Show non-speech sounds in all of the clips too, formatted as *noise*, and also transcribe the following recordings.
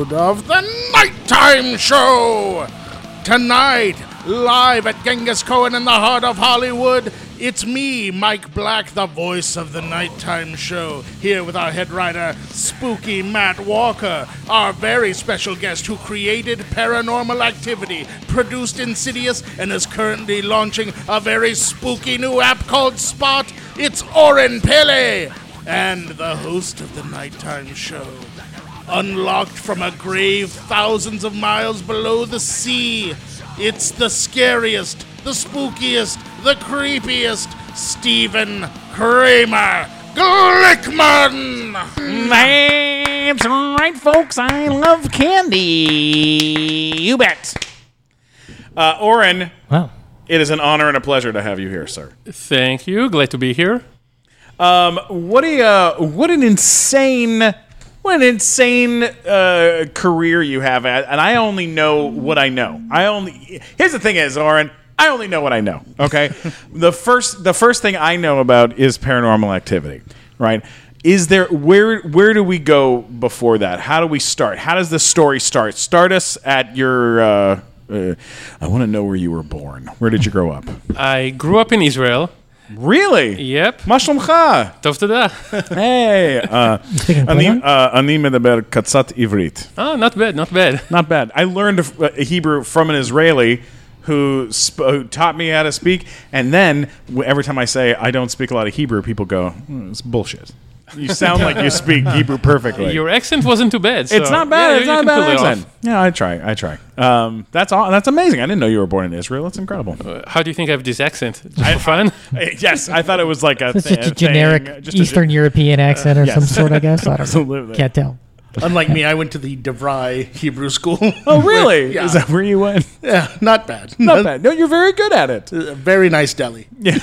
episode of the Nighttime Show. Tonight, live at Genghis Cohen in the heart of Hollywood, it's me, Mike Black, the voice of the Nighttime Show, here with our head writer, Spooky Matt Walker, our very special guest who created Paranormal Activity, produced Insidious, and is currently launching a very spooky new app called Spot. It's Oren Peli, and the host of the Nighttime Show unlocked from a grave thousands of miles below the sea. It's the scariest, the spookiest, the creepiest Stephen Kramer Glickman. That's right, folks. I love candy. You bet. Uh, Oren, Well, it is an honor and a pleasure to have you here, sir. Thank you. Glad to be here. Um, what a uh, what an insane what an insane uh, career you have, at, and I only know what I know. I only here's the thing is, Oren, I only know what I know. Okay, *laughs* the first the first thing I know about is paranormal activity, right? Is there where where do we go before that? How do we start? How does the story start? Start us at your. Uh, uh, I want to know where you were born. Where did you grow up? I grew up in Israel Really? Yep. מה שלומך? טוב תודה. היי, uh, speaking אני, Klingon? uh, אני מדבר קצת עברית. Oh, not bad, not bad. Not bad. I learned uh, Hebrew from an Israeli who, sp- who taught me how to speak, and then w- every time I say I don't speak a lot of Hebrew, people go, "Hmm, "It's bullshit." You sound like you speak Hebrew perfectly. Your accent wasn't too bad. So it's not bad. yeah, it's not a bad pull it off. accent. Yeah, I try. I try. Um, that's all. That's amazing. I didn't know you were born in Israel. That's incredible. Uh, How do you think I have this accent? Just for fun? *laughs* yes, I thought it was like a, it's thi- just a thing, generic just a gen- Eastern European accent or yes. some sort, I guess. I don't know. *laughs* Can't tell. Unlike me, I went to the DeVry Hebrew School. *laughs* Oh, really? *laughs* Yeah. Is that where you went? yeah, not bad. Not bad. No, you're very good at it. A very nice deli. *laughs* Yeah.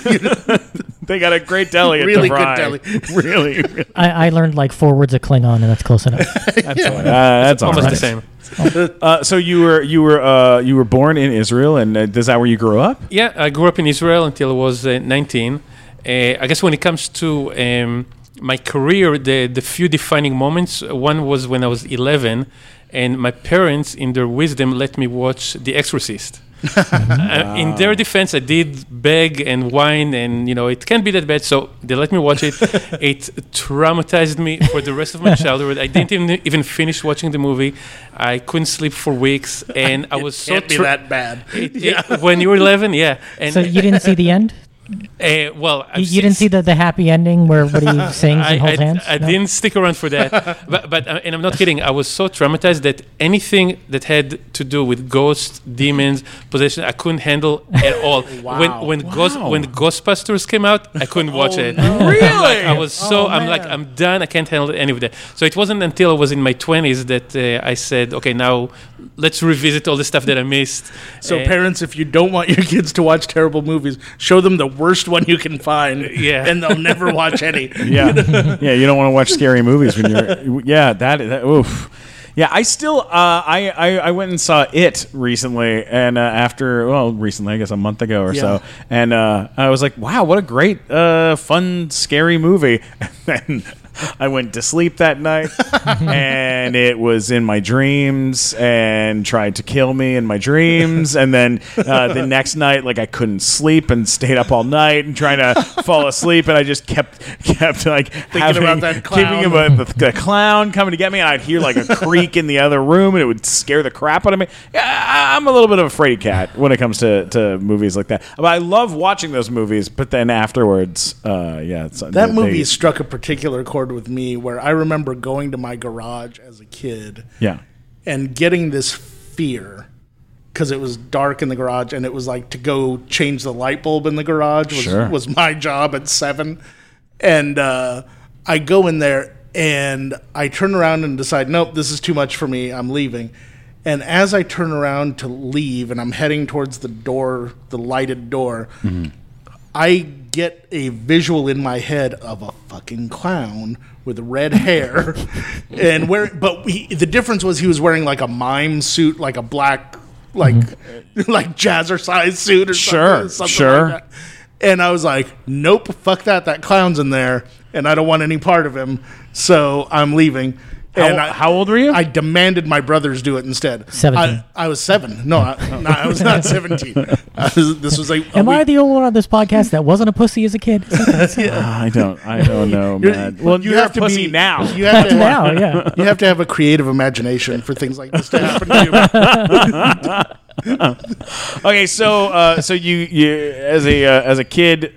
They got a great deli. At Really good deli. really, really. I, I learned like four words of Klingon, and that's close enough. That's, uh, that's Almost right. the same. Uh, so you were you were uh, you were born in Israel, and uh, is that where you grew up? Yeah, I grew up in Israel until I was uh, 19. Uh, I guess when it comes to um, my career, the, the few defining moments, uh, one was when I was 11, and my parents, in their wisdom, let me watch The Exorcist. *laughs* Uh, in their defense, I did beg and whine, and you know it can't be that bad. So they let me watch it. *laughs* it traumatized me for the rest of my childhood. I didn't even, even finish watching the movie. I couldn't sleep for weeks, and I *laughs* was so Can't be that bad. it- it- when you were 11, yeah. And So you didn't see the end? Uh, well, I've You, you didn't see the, the happy ending where what he sings I, and holds I, hands? I No? didn't stick around for that, *laughs* but, but uh, and I'm not kidding. I was so traumatized that anything that had to do with ghosts, demons, possession, I couldn't handle at *laughs* all. wow. When when ghost when Ghostbusters came out, I couldn't watch it. I'm *laughs* like, Really? I was so Oh, I'm like. I'm done. I can't handle any of that. So it wasn't until I was in my 20s that uh, I said, okay, now let's revisit all the stuff that I missed. So, Uh, parents, if you don't want your kids to watch terrible movies, show them the worst one you can find. *laughs* Yeah. And they'll never watch any. *laughs* Yeah, yeah. You don't want to watch scary movies when you're. Yeah, that. that oof. Yeah, I still. Uh, I, I I went and saw it recently, and uh, after well, recently, I guess a month ago or Yeah. so, and uh, I was like, wow, what a great, uh, fun, scary movie. *laughs* And then *laughs* I went to sleep that night, *laughs* and it was in my dreams and tried to kill me in my dreams, and then uh, the *laughs* next night, like I couldn't sleep and stayed up all night and trying to fall asleep, and I just kept kept like thinking about that thinking clown. about the, the clown coming to get me, and I'd hear like a creak in the other room, and it would scare the crap out of me. Yeah, I- I'm a little bit of a fraidy cat when it comes to, to movies like that. But I love watching those movies, but then afterwards, uh, yeah, it's, That they- movie struck a particular chord with me where I remember going to my garage as a kid yeah. and getting this fear because it was dark in the garage and it was like to go change the light bulb in the garage was, Sure. was my job at seven and uh, i go in there and i turn around and decide nope this is too much for me i'm leaving and as i turn around to leave and i'm heading towards the door the lighted door I get a visual in my head of a fucking clown with red hair, *laughs* and where. But he, the difference was he was wearing like a mime suit, like a black, like mm-hmm. *laughs* like jazzercise suit or Sure, something, something sure. Like. And I was like, nope, fuck that. That clown's in there, and I don't want any part of him. So I'm leaving. And how, I- how old were you? I demanded my brothers do it instead. 17. I, I was seven. No, I, no, I was not 17. *laughs* I was, this was like. a Am I the only one on this podcast that wasn't a pussy as a kid? yeah. *laughs* I don't. I don't know, man. Well, you have a to pussy be now. You have to now, yeah. *laughs* You have to have a creative imagination for things like this to happen to you. Okay, so uh, so you you as a uh, as a kid,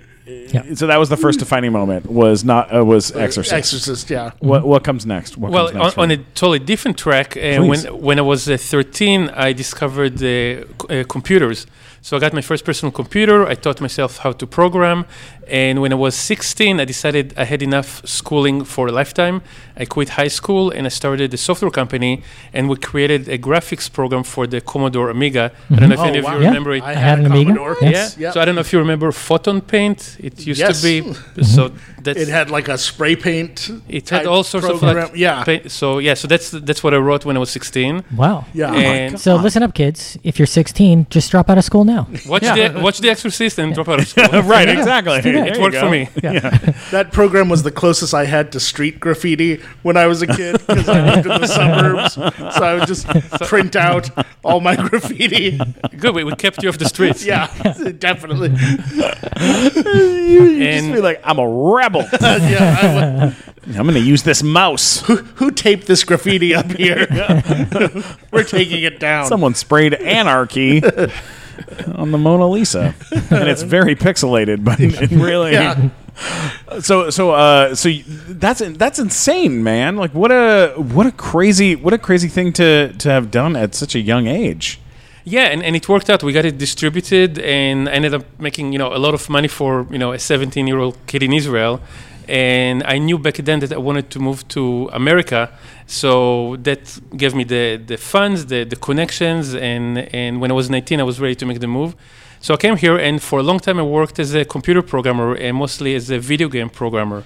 Yeah. so that was the first defining moment. Was not uh, was Exorcist. Exorcist, yeah. What what comes next? What Well, comes on, next for on a totally different track, uh, when when I was uh, 13, I discovered uh, c- uh, computers. So I got my first personal computer. I taught myself how to program, and when I was 16, I decided I had enough schooling for a lifetime. I quit high school and I started a software company, and we created a graphics program for the Commodore Amiga. I don't mm-hmm. know if Oh, any of wow. you Yeah. remember it. I, had an a Amiga, yes. yeah. So I don't know if you remember Photon Paint. It used Yes. to be. *laughs* So mm-hmm. that's It had like a spray paint. it had all sorts program. of like yeah. pa- so yeah. So that's that's what I wrote when I was 16. Wow. Yeah. and oh So listen up, kids. If you're 16, just drop out of school now. Watch the watch the Exorcist and drop out of *laughs* school. right, exactly. do. There It you worked go. for me. *laughs* That program was the closest I had to street graffiti when I was a kid because I lived in the *laughs* suburbs. So I would just print out all my graffiti. Good, we, we kept you off the streets. Yeah, definitely. You just And- be like, I'm a rebel. Yeah, I would- I'm going to use this mouse. who taped this graffiti up here? We're taking it down. Someone sprayed anarchy on the Mona Lisa, and it's very pixelated, but *laughs* it *laughs* really. Yeah. So so uh so that's that's insane, man. Like what a what a crazy what a crazy thing to to have done at such a young age. Yeah, and, and it worked out. We got it distributed and ended up making, you know, a lot of money for, you know, a 17 year old kid in Israel. And I knew back then that I wanted to move to America. So that gave me the, the funds, the, the connections. And, and when I was 19, I was ready to make the move. So I came here, and for a long time, I worked as a computer programmer and mostly as a video game programmer.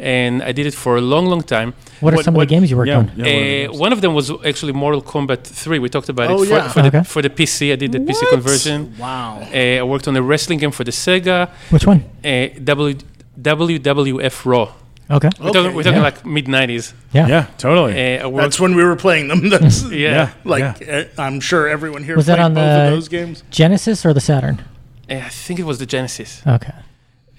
And I did it for a long, long time. What are some what- of the games you worked yeah, on? yeah, what are the Uh, one of them was actually Mortal Kombat 3. We talked about Oh, it for, yeah. for, the, for the PC. I did the PC conversion. wow. Uh, I worked on a wrestling game for the Sega, Which one? uh, w, WWF Raw. Okay. We're talking, we're talking Yeah. like mid 90s. Yeah. Yeah, totally. Uh, I worked, That's when we were playing them. *laughs* That's *laughs* yeah. like uh, I'm sure everyone here Was that played on both the- of those games. Genesis or the Saturn? Uh, I think it was the Genesis. Okay.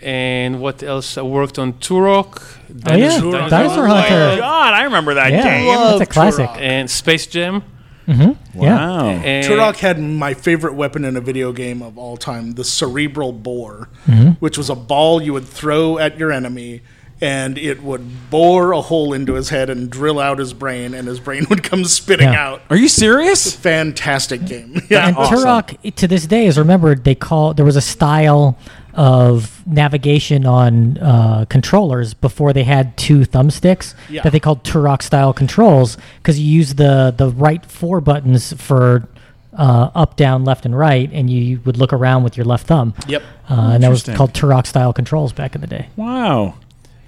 And what else? I worked on Turok. Oh, yeah. Turok. Dinosaur Oh, Oh Hunter. God, I remember that Yeah. game. That's a classic. Turok. And Space Jam. Mm-hmm. Yeah. Wow. And Turok had my favorite weapon in a video game of all time, the cerebral bore, mm-hmm. which was a ball you would throw at your enemy, and it would bore a hole into his head and drill out his brain, and his brain *laughs* would come spitting Yeah. out. Are you serious? Fantastic game. *laughs* Yeah. And Awesome. Turok to this day is remembered. They call there was a style of navigation on uh, controllers before they had two thumbsticks Yeah. that they called Turok style controls because you use the the right four buttons for uh, up, down, left, and right, and you would look around with your left thumb. Yep. Uh, and that was called Turok style controls back in the day. Wow.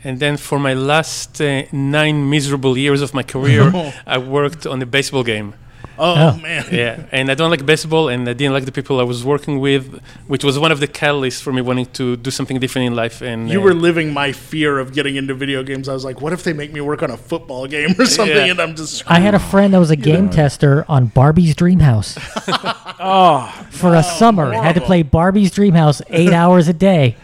And then for my last uh, nine miserable years of my career, *laughs* I worked on a baseball game. Oh, Oh. man. *laughs* Yeah, and I don't like baseball, and I didn't like the people I was working with, which was one of the catalysts for me wanting to do something different in life. And You uh, were living my fear of getting into video games. I was like, what if they make me work on a football game or something? Yeah. And I'm just. I had a friend that was a game tester on Barbie's Dreamhouse. *laughs* Oh, For a summer, had to play Barbie's Dreamhouse eight hours a day.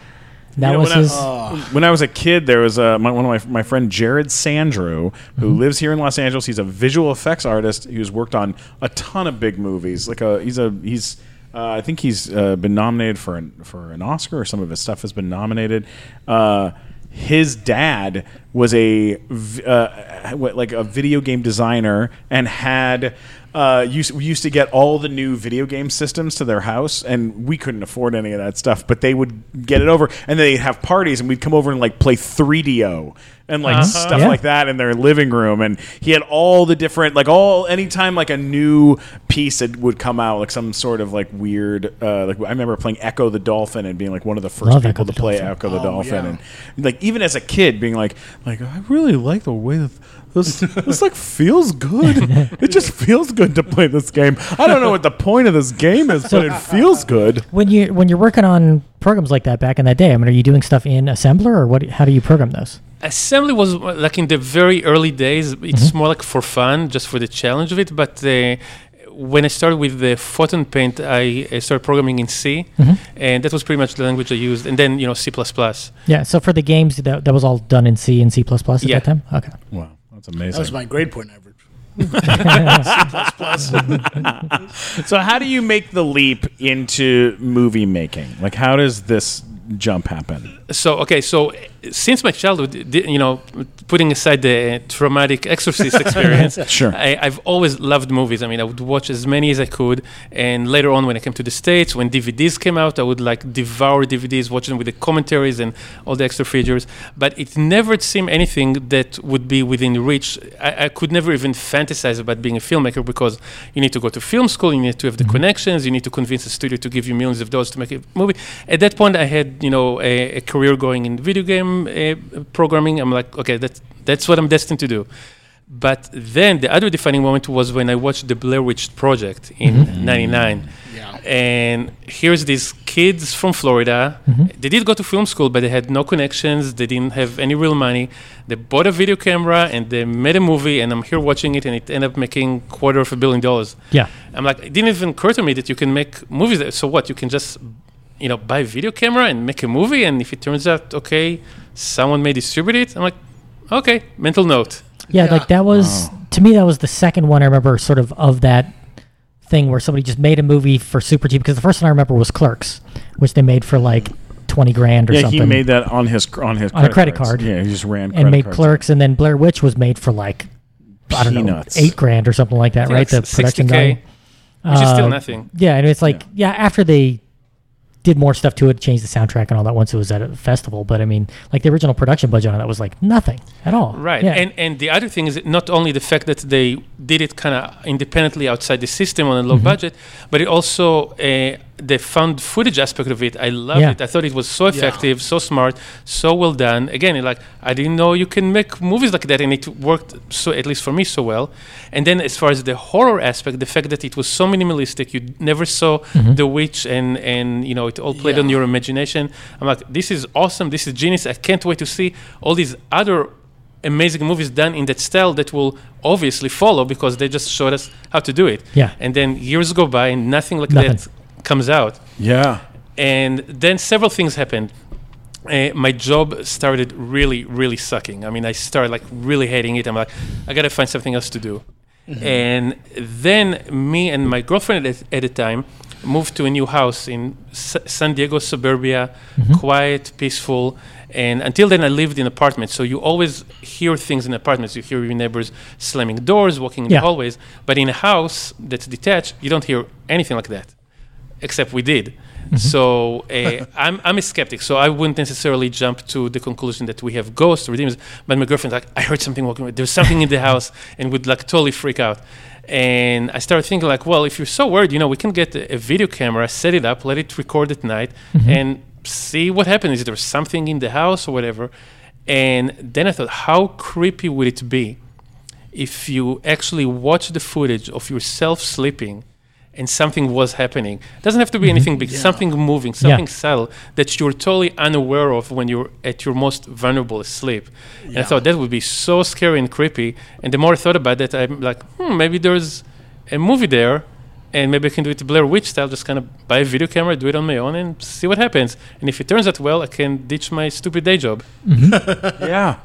That know, was when I- his. when I was a kid, there was uh, my, one of my my friend Jared Sandrew who lives here in Los Angeles. He's a visual effects artist who's worked on a ton of big movies. Like a he's a he's uh, I think he's uh, been nominated for an for an Oscar or some of his stuff has been nominated. Uh, his dad was a v- uh, like a video game designer and had uh, used, we used to get all the new video game systems to their house, and we couldn't afford any of that stuff. But they would get it over, and they'd have parties, and we'd come over and like play 3DO and like stuff Yeah. like that in their living room. And he had all the different like all anytime like a new piece that would come out, like some sort of like weird. Uh, like I remember playing Ecco the Dolphin and being like one of the first Love people Ecco to play Dolphin. Ecco the Oh, Dolphin, yeah. and like even as a kid being like like I really like the way that this this like feels good. it just feels good to play this game. I don't know what the point of this game is, but it feels good. When you when you're working on programs like that back in that day, I mean, are you doing stuff in assembler or what? How do you program those? assembly was uh, like in the very early days. It's more like for fun, just for the challenge of it. But uh, when I started with the Photon Paint, I uh, started programming in C, and that was pretty much the language I used. And then you know C++. Yeah. So for the games, that, that was all done in C and C++ plus at Yeah. that time? Okay. Wow, that's amazing. That was my grade point average. *laughs* *laughs* so, how do you make the leap into movie making? Like, how does this jump happen? So okay, so since my childhood, you know, putting aside the traumatic Exorcist experience, *laughs* Sure. I, I've always loved movies. I mean, I would watch as many as I could, and later on, when I came to the states, when DVDs came out, I would like devour DVDs, watch them with the commentaries and all the extra features. But it never seemed anything that would be within reach. I, I could never even fantasize about being a filmmaker because you need to go to film school, you need to have the mm-hmm. connections, you need to convince a studio to give you millions of dollars to make a movie. At that point, I had you know a, a career going in video game uh, programming. I'm like, okay, that's that's what I'm destined to do. But then the other defining moment was when I watched the Blair Witch Project in '99. Yeah. And here's these kids from Florida. They did go to film school, but they had no connections. They didn't have any real money. They bought a video camera and they made a movie. And I'm here watching it, and it ended up making quarter of a billion dollars. Yeah. I'm like, it didn't even occur to me that you can make movies. that- So what? You can just, you know, buy a video camera and make a movie. And if it turns out okay, someone may distribute it. I'm like, okay, mental note. Yeah, Yeah. like that was to me that was the second one I remember sort of of that thing where somebody just made a movie for super cheap because the first one I remember was Clerks, which they made for like twenty grand or Yeah, something. Yeah, he made that on his on his On a credit cards. card. Yeah, he just ran and credit made cards. Clerks, and then Blair Witch was made for like I don't know eight grand or something like that, I right? think The production 60K, value. which is still Uh, nothing. Yeah, and it's like yeah. after they did more stuff to it, changed the soundtrack and all that once it was at a festival. But I mean, like the original production budget on that was like nothing at all. Right. Yeah. And and the other thing is not only the fact that they did it kind of independently outside the system on a Mm-hmm. low budget, but it also uh, the found footage aspect of it. I loved Yeah. it. I thought it was so effective, so smart, so well done. Again, like I didn't know you can make movies like that, and it worked so at least for me so well. And then as far as the horror aspect, the fact that it was so minimalistic, you never saw Mm-hmm. the witch, and and you know it all played on your imagination. I'm like, this is awesome. This is genius. I can't wait to see all these other amazing movies done in that style that will obviously follow because they just showed us how to do it. Yeah. And then years go by and nothing like Nothing. that comes out. Yeah. And then several things happened. Uh, my job started really, really sucking. I mean, I started like really hating it. I'm like, I gotta find something else to do. And then me and my girlfriend at, at the time moved to a new house in S- San Diego suburbia, quiet, peaceful. And until then, I lived in apartments. So you always hear things in apartments. You hear your neighbors slamming doors, walking in Yeah. the hallways. But in a house that's detached, you don't hear anything like that except we did. So uh, I'm, I'm a skeptic, so I wouldn't necessarily jump to the conclusion that we have ghosts or demons. But my girlfriend's like, I heard something walking. There's something in the *laughs* house, and would like totally freak out. And I started thinking like, well, if you're so worried, you know, we can get a, a video camera, set it up, let it record at night, and see what happens. Is there something in the house or whatever? And then I thought, how creepy would it be if you actually watch the footage of yourself sleeping and something was happening. Doesn't have to be anything big, something moving, something subtle that you're totally unaware of when you're at your most vulnerable asleep. And I thought that would be so scary and creepy. And the more I thought about that, I'm like, hmm, maybe there's a movie there. And maybe I can do it Blair Witch style, just kind of buy a video camera, do it on my own, and see what happens. And if it turns out well, I can ditch my stupid day job. *laughs* Yeah.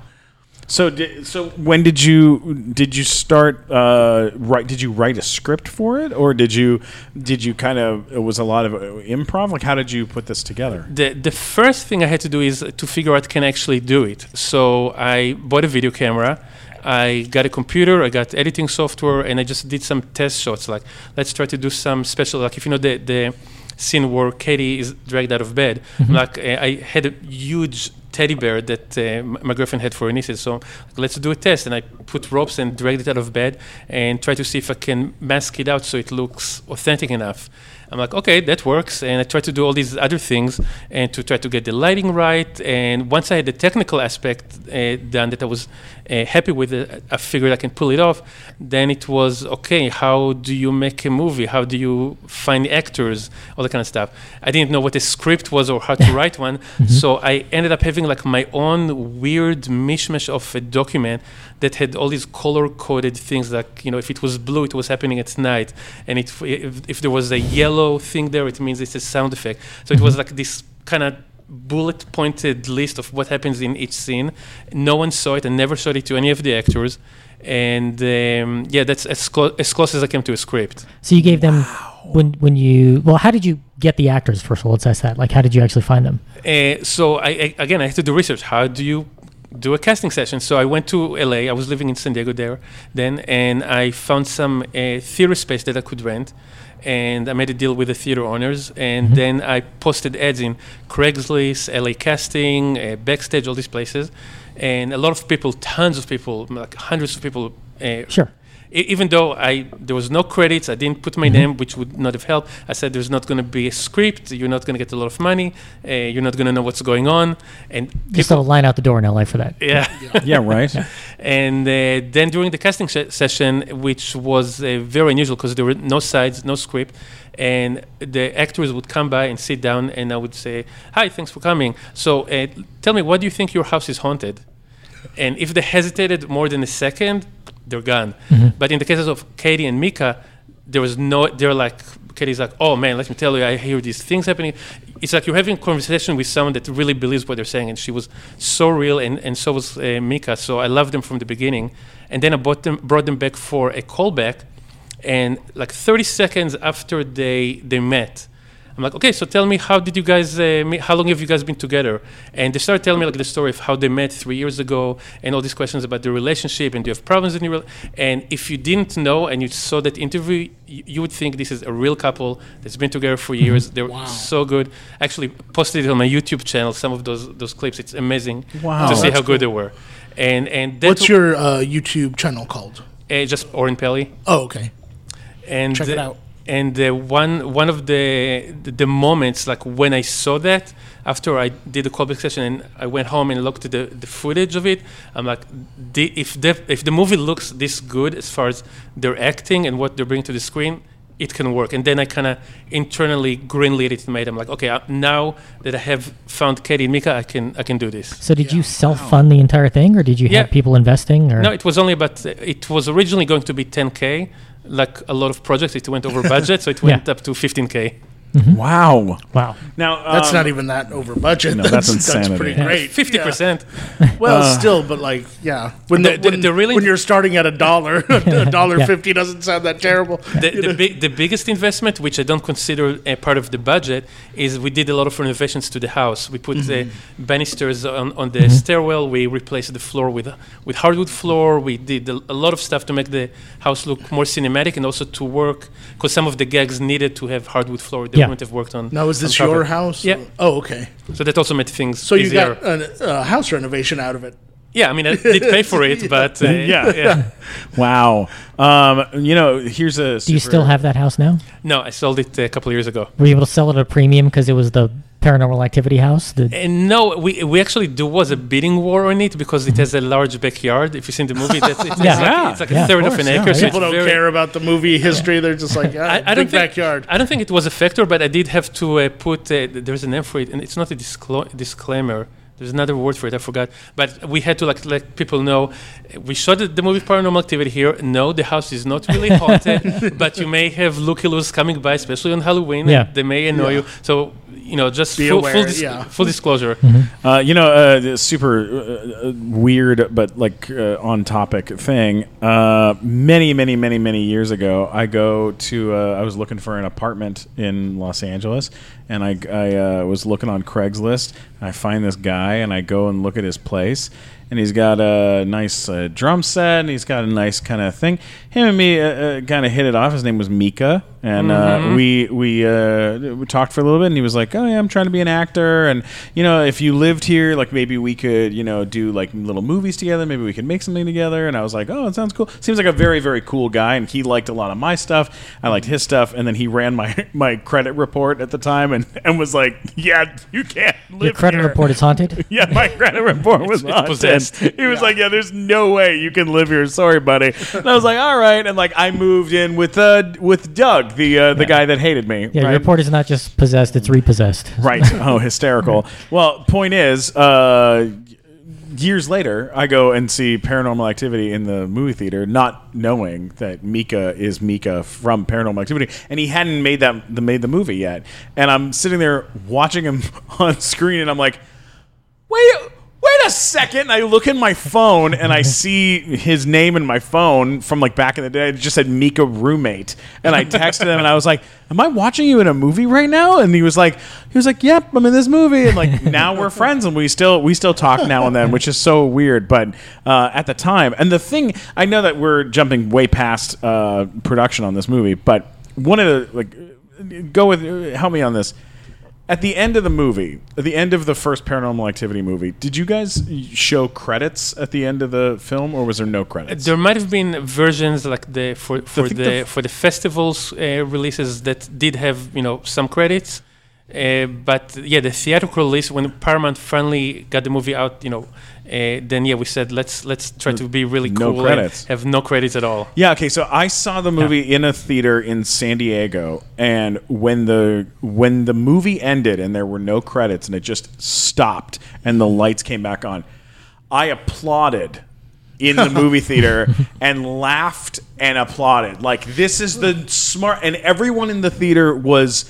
So, di- so when did you did you start uh, write? Did you write a script for it, or did you did you kind of it was a lot of uh, improv? Like, how did you put this together? the the first thing I had to do is to figure out can I actually do it. So I bought a video camera. I got a computer, I got editing software, and I just did some test shots. Like, let's try to do some special, like if you know the the scene where Katie is dragged out of bed. Like uh, I had a huge teddy bear that uh, my girlfriend had for her nieces. So let's do a test, and I put ropes and dragged it out of bed and try to see if I can mask it out so it looks authentic enough. I'm like, okay, that works. And I tried to do all these other things and to try to get the lighting right. And once I had the technical aspect uh, done that I was uh, happy with a, I figured I can pull it off. Then it was, okay, how do you make a movie? How do you find actors? All that kind of stuff. I didn't know what a script was or how to *laughs* write one. So I ended up having like my own weird mishmash of a document that had all these color coded things like you know if it was blue it was happening at night and it, if, if there was a yellow thing there it means it's a sound effect so it was like this kind of bullet pointed list of what happens in each scene no one saw it and never showed it to any of the actors and um, yeah that's as, clo- as close as i came to a script So you gave them when when you well, how did you get the actors first of all? Let's ask that. Like, how did you actually find them? Uh, so I, I again I had to do research. How do you do a casting session? So I went to LA. I was living in San Diego there then, and I found some uh, theater space that I could rent. And I made a deal with the theater owners, and then I posted ads in Craigslist, LA Casting, uh, Backstage, all these places, and a lot of people, tons of people, like hundreds of people, uh, Sure. E- even though I there was no credits, I didn't put my name, which would not have helped. I said there's not going to be a script. You're not going to get a lot of money. Uh, you're not going to know what's going on, and Just a line out the door in LA for that. yeah. Yeah, right. *laughs* and uh, then during the casting se- session, which was uh, very unusual because there were no sides, no script, and the actors would come by and sit down, and I would say, "Hi, thanks for coming. So, uh, tell me, what do you think your house is haunted?" And if they hesitated more than a second, they're gone. But in the cases of Katie and Micah, there was no. They're like Katie's like, "Oh man, let me tell you, I hear these things happening." It's like you're having a conversation with someone that really believes what they're saying, and she was so real, and, and so was uh, Micah. So I loved them from the beginning, and then I brought them brought them back for a callback, and like 30 seconds after they they met, I'm like, okay, so tell me, how did you guys, uh, meet, how long have you guys been together? And they started telling me like the story of how they met three years ago, and all these questions about the relationship, and do you have problems in your, rel- and if you didn't know and you saw that interview, you, you would think this is a real couple that's been together for years. They're Wow. so good. Actually, posted it on my YouTube channel. Some of those those clips. It's amazing Wow. to see how good they were. And and that What's your uh, YouTube channel called? uh, just Oren Peli Oh, okay. and Check it out. And uh, one one of the, the the moments like when I saw that after I did the callback session and I went home and looked at the, the footage of it, I'm like, the, if the if the movie looks this good as far as their acting and what they're bringing to the screen, it can work. And then I kind of internally greenlit it and made. I'm like, okay, uh, now that I have found Katie and Micah, I can I can do this. So did you self-fund the entire thing, or did you Yeah. have people investing? Or No, it was only about. It was originally going to be 10k. Like a lot of projects, it went over budget, so it *laughs* went up to 15k. Wow. wow, Now That's um, not even that over budget. No, *laughs* that's that's insanity. pretty great. Fifty Yeah. percent. Well, Uh, still, but like, yeah. When The- the, the- when, the really- when you're starting at a dollar, *laughs* a dollar Yeah. fifty doesn't sound that terrible. The, the, big, the biggest investment, which I don't consider a part of the budget, is we did a lot of renovations to the house. We put the banisters on, on the stairwell. We replaced the floor with with hardwood floor. We did a, a lot of stuff to make the house look more cinematic and also to work because some of the gags needed to have hardwood floor. They Yeah. wouldn't have worked on. Now, is this your house? Yeah. Oh, okay. So that also made things So you easier. got a, a house renovation out of it. yeah, I mean, I did pay for it, *laughs* but uh, Yeah. yeah. *laughs* Wow. Um, you know, here's a. do you still have that house now? No, I sold it a couple of years ago. Were you able to sell it at a premium because it was the paranormal activity house? The, And no, we, we actually do was a bidding war on it because it has a large backyard. If you've seen the movie, that's, it's, Yeah. it's Yeah. like, it's like Yeah, a of third of, course, an acre. yeah. So People don't very, care about the movie history. They're just like, ah, I, I big don't think, backyard. I don't think it was a factor, but I did have to uh, put. Uh, there's a name for it, and it's not a disclo- disclaimer. There's another word for it. I forgot. But we had to like let people know. uh, We shot the, the movie Paranormal Activity here. No, the house is not really haunted, *laughs* but you may have looky loos coming by, especially on Halloween. Yeah. They may annoy Yeah. you. So you know, just Be full, aware, full, dis- yeah. full disclosure. Uh, you know, uh, super uh, uh, weird but like uh, on topic thing. Uh, many, many, many, many years ago, I go to. Uh, I was looking for an apartment in Los Angeles, and I, I uh, was looking on Craigslist. And I find this guy, and I go and look at his place. And he's got a nice uh, drum set, and he's got a nice kind of thing. Him and me uh, uh, kind of hit it off. His name was Micah, and uh, we we uh, we talked for a little bit, and he was like, "Oh yeah, I'm trying to be an actor, and you know, if you lived here, like maybe we could, you know, do like little movies together. Maybe we could make something together." And I was like, "Oh, it sounds cool. Seems like a very very cool guy." And he liked a lot of my stuff. I liked his stuff, and then he ran my *laughs* my credit report at the time, and *laughs* and was like, "Yeah, you can't live Your credit here." report is haunted. *laughs* Yeah, my credit report was haunted. Possessed. *laughs* He was like, "Yeah, there's no way you can live here. Sorry, buddy." And I was like, "All right." And like, I moved in with uh with Doug, the uh, the guy that hated me. Yeah, right? your report is not just possessed; it's repossessed. Right. *laughs* Oh, hysterical. Well, point is, uh, years later, I go and see Paranormal Activity in the movie theater, not knowing that Micah is Micah from Paranormal Activity, and he hadn't made that the made the movie yet. And I'm sitting there watching him *laughs* on screen, and I'm like, wait. Wait a second! And I look in my phone and I *laughs* see his name in my phone from like back in the day. It just said Micah roommate, and I texted him and I was like, "Am I watching you in a movie right now?" And he was like, "He was like, yep, I'm in this movie." And like now we're friends and we still we still talk now and then, which is so weird. But uh, at the time, and the thing I know that we're jumping way past uh, production on this movie, but one of the like go with help me on this. At the end of the movie, at the end of the first Paranormal Activity movie, did you guys show credits at the end of the film, or was there no credits? There might have been versions like the for for the, the f- for the festivals uh, releases that did have you know some credits, uh, but yeah, the theatrical release when Paramount finally got the movie out, you know, uh, then yeah, we said let's let's try to be really No cool credits. and have no credits at all. Yeah, okay, so I saw the movie in a theater in San Diego and when the when the movie ended and there were no credits and it just stopped and the lights came back on, I applauded in the *laughs* movie theater and laughed and applauded. Like this is the smart and everyone in the theater was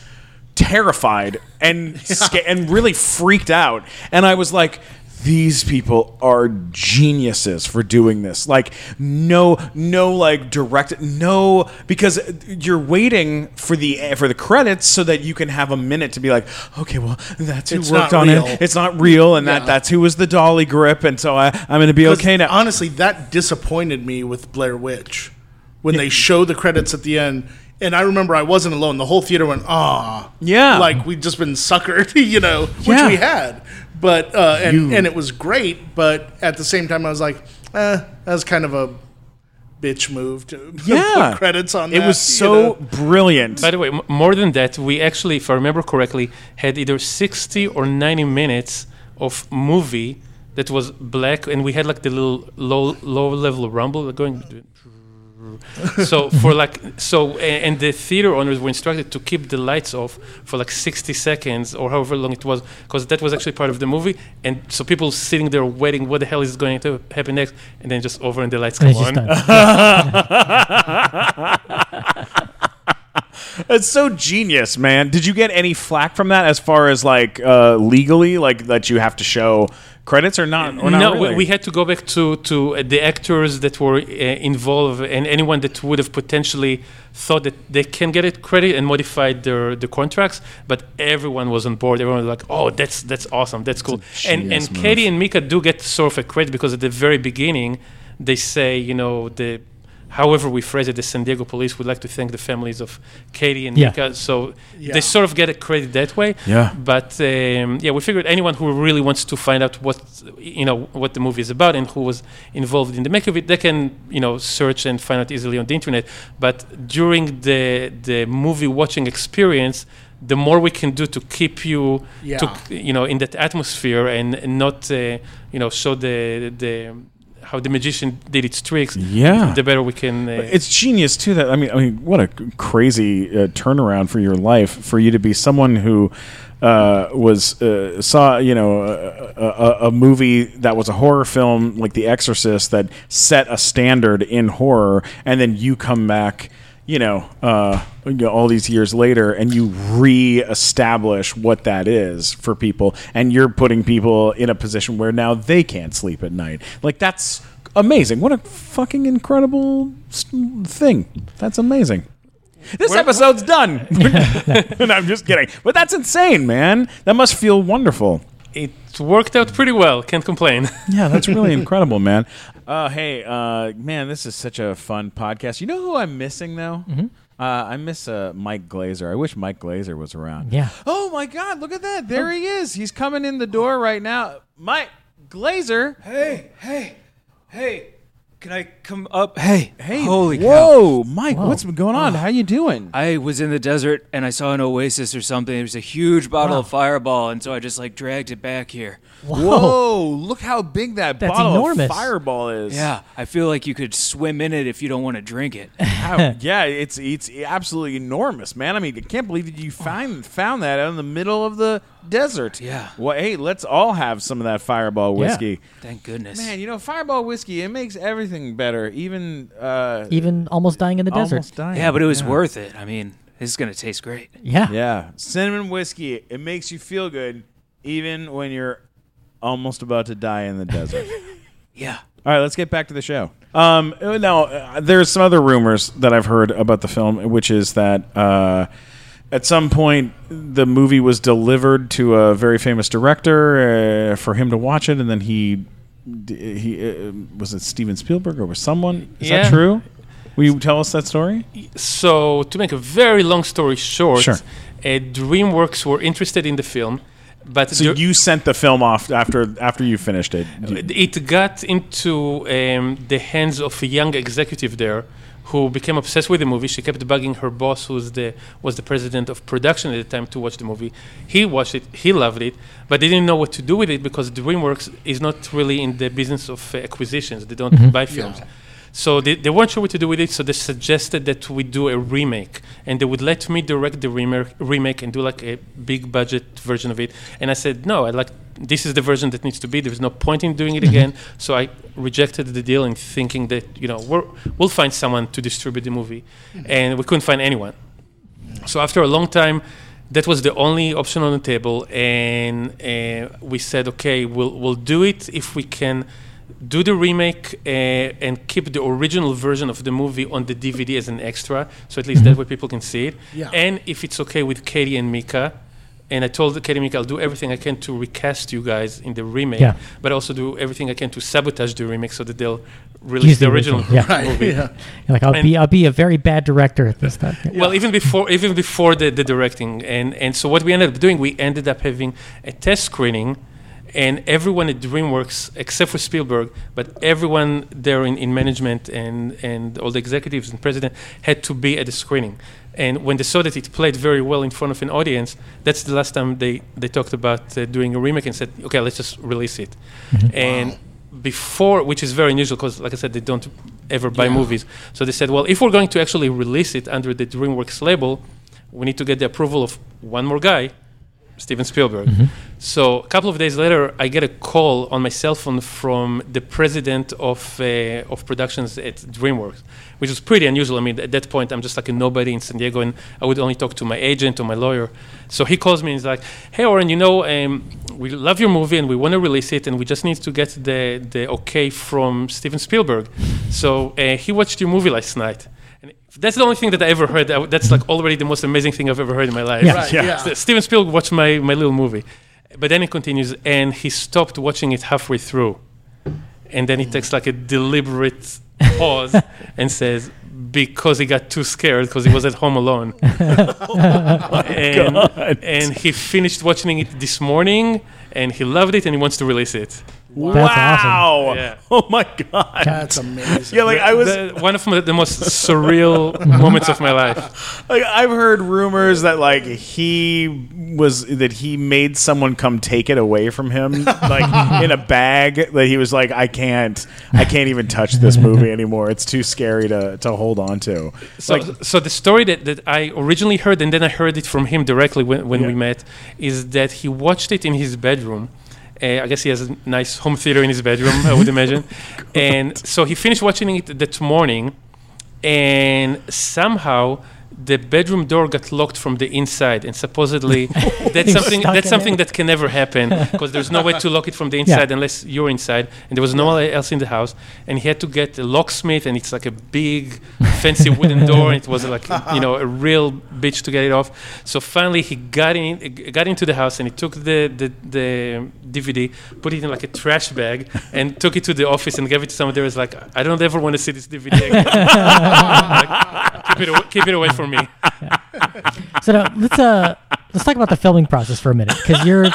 terrified and *laughs* sca- and really freaked out and I was like these people are geniuses for doing this like no no like direct no because you're waiting for the for the credits so that you can have a minute to be like okay well that's who It's worked on real. it it's not real and that that's who was the dolly grip and so I, i'm gonna be okay now Honestly, that disappointed me with Blair Witch when they show the credits at the end. And I remember I wasn't alone. The whole theater went, ah. Yeah. Like we'd just been suckered, *laughs* you know, which Yeah. we had. But, uh, and, You- and it was great. But at the same time, I was like, eh, that was kind of a bitch move to *laughs* yeah put credits on it that, was you so know? brilliant By the way, m- more than that, we actually, if I remember correctly, had either 60 or 90 minutes of movie that was black, and we had like the little low low level rumble going. *laughs* so for like so, and the theater owners were instructed to keep the lights off for like 60 seconds or however long it was, because that was actually part of the movie, and so people sitting there waiting, what the hell is going to happen next, and then just over and the lights come on. *laughs* *laughs* It's so genius, man. Did you get any flack from that as far as like uh, legally, like that you have to show credits or not? Or not no, really? we, we had to go back to to uh, the actors that were uh, involved and anyone that would have potentially thought that they can get it credit and modified their the contracts, but everyone was on board. Everyone was like, "Oh, that's that's awesome, that's cool." And genius and move. Katie and Micah do get sort of a credit because at the very beginning, they say, you know, the however we phrase it, the San Diego police would like to thank the families of Katie and Yeah. Micah. So Yeah. they sort of get a credit that way. Yeah. But um, yeah, we figured anyone who really wants to find out what you know what the movie is about and who was involved in the make of it, they can you know search and find out easily on the internet. But during the the movie watching experience, the more we can do to keep you Yeah. to you know in that atmosphere and, and not uh, you know show the the how the magician did its tricks. Yeah. The better we can. Uh, It's genius too. That I mean, I mean, what a crazy uh, turnaround for your life for you to be someone who uh, was uh, saw you know a, a, a movie that was a horror film like The Exorcist that set a standard in horror, and then you come back. You know, uh, you know, all these years later, and you re-establish what that is for people, and you're putting people in a position where now they can't sleep at night. Like that's amazing. What a fucking incredible thing. That's amazing. This episode's done. *laughs* *laughs* and I'm just kidding. But that's insane, man. That must feel wonderful. It worked out pretty well. Can't complain. *laughs* Yeah, that's really *laughs* incredible, man. Uh, hey, uh, man, this is such a fun podcast. You know who I'm missing though? Mm-hmm. Uh, I miss uh, Mike Glazer. I wish Mike Glazer was around. Yeah. Oh my God! Look at that. There he is. He's coming in the door right now. Mike Glazer. Hey, hey, hey! Can I come up? Hey, Hey, holy cow! whoa, Mike, what's been going on? How you doing? I was in the desert and I saw an oasis or something. It was a huge bottle Wow. of Fireball, and so I just like dragged it back here. Whoa! Look how big that That's bottle enormous. of Fireball is. Yeah, I feel like you could swim in it if you don't want to drink it. *laughs* How- yeah, it's it's absolutely enormous, man. I mean, I can't believe that you find found that out in the middle of the desert. Yeah. Well, hey, let's all have some of that Fireball Yeah. whiskey. Thank goodness. Man, you know, Fireball whiskey it makes everything better. Even uh, Even almost dying in the desert. almost dying. yeah, but it was Yeah. worth it. I mean, this is gonna taste great. Yeah. Yeah, cinnamon whiskey. It makes you feel good, even when you're almost about to die in the desert. *laughs* Yeah. All right, let's get back to the show. Um, now, uh, there's some other rumors that I've heard about the film, which is that uh, at some point the movie was delivered to a very famous director uh, for him to watch it, and then he he uh, was it Steven Spielberg or was someone? Is Yeah. that true? Will you tell us that story? So, to make a very long story short, Sure. uh, DreamWorks were interested in the film, but So you sent the film off after after you finished it. it got into um, the hands of a young executive there who became obsessed with the movie. She kept bugging her boss, who was the was the president of production at the time, to watch the movie. He watched it, he loved it, but they didn't know what to do with it because DreamWorks is not really in the business of uh, acquisitions. They don't buy films. So they, they weren't sure what to do with it, so they suggested that we do a remake. And they would let me direct the remake, remake and do like a big budget version of it. And I said, no, I like this is the version that needs to be. There's no point in doing it again. So I rejected the deal in thinking that, you know, we're, we'll find someone to distribute the movie. And we couldn't find anyone. So after a long time, that was the only option on the table, and uh, we said, okay, we'll we'll do it if we can do the remake uh, and keep the original version of the movie on the DVD as an extra, so at least that way people can see it. Yeah. And if it's okay with Katie and Micah. And I told Katie and Micah, I'll do everything I can to recast you guys in the remake, Yeah. but also do everything I can to sabotage the remake so that they'll release the the original, original, yeah. movie. *laughs* yeah. Like I'll And- be I'll be a very bad director at this time. Well, even before even before the, the directing, and and so what we ended up doing, we ended up having a test screening, and everyone at DreamWorks except for Spielberg, but everyone there in, in management and and all the executives and president had to be at the screening. And when they saw that it played very well in front of an audience, that's the last time they, they talked about uh, doing a remake and said, okay, let's just release it. And before, which is very unusual because, like I said, they don't ever buy movies. So they said, well, if we're going to actually release it under the DreamWorks label, we need to get the approval of one more guy, Steven Spielberg. So a couple of days later, I get a call on my cell phone from the president of uh, of productions at DreamWorks, which was pretty unusual. I mean, at that point, I'm just like a nobody in San Diego, and I would only talk to my agent or my lawyer. So he calls me and he's like, "Hey, Oren, you know, um, we love your movie and we want to release it, and we just need to get the the okay from Steven Spielberg." So uh, he watched your movie last night. And that's the only thing that I ever heard. That's like already the most amazing thing I've ever heard in my life. Yeah. Right, Yeah. yeah. S- Steven Spielberg watched my, my little movie. But then it continues, and he stopped watching it halfway through. And then he takes like a deliberate pause *laughs* and says, because he got too scared because he was at home alone. *laughs* and, and he finished watching it this morning, and he loved it, and he wants to release it. That's awesome. wow! Yeah. *laughs* Oh my god! That's amazing. Yeah, like I was The- one of my, the most surreal *laughs* moments of my life. like I've heard rumors that like he was that he made someone come take it away from him *laughs* like in a bag that he was like I can't I can't even touch this movie anymore. It's too scary to to hold on to. So, so the story that, that I originally heard, and then I heard it from him directly when, when we met, is that he watched it in his bedroom. Uh, I guess he has a nice home theater in his bedroom, I would imagine. *laughs* And so he finished watching it that morning, and somehow the bedroom door got locked from the inside, and supposedly *laughs* that's something that's something that can never happen *laughs* because there's no way to lock it from the inside unless you're inside, and there was no one else in the house, and he had to get a locksmith, and it's like a big, fancy wooden *laughs* door, and it was like you know a real bitch to get it off. So finally, he got in, got into the house, and he took the the, the DVD, put it in like a trash bag, and took it to the office and gave it to someone. There was like, I don't ever want to see this DVD again. Like, keep it away, keep it away from me. *laughs* So now, let's uh let's talk about the filming process for a minute because you're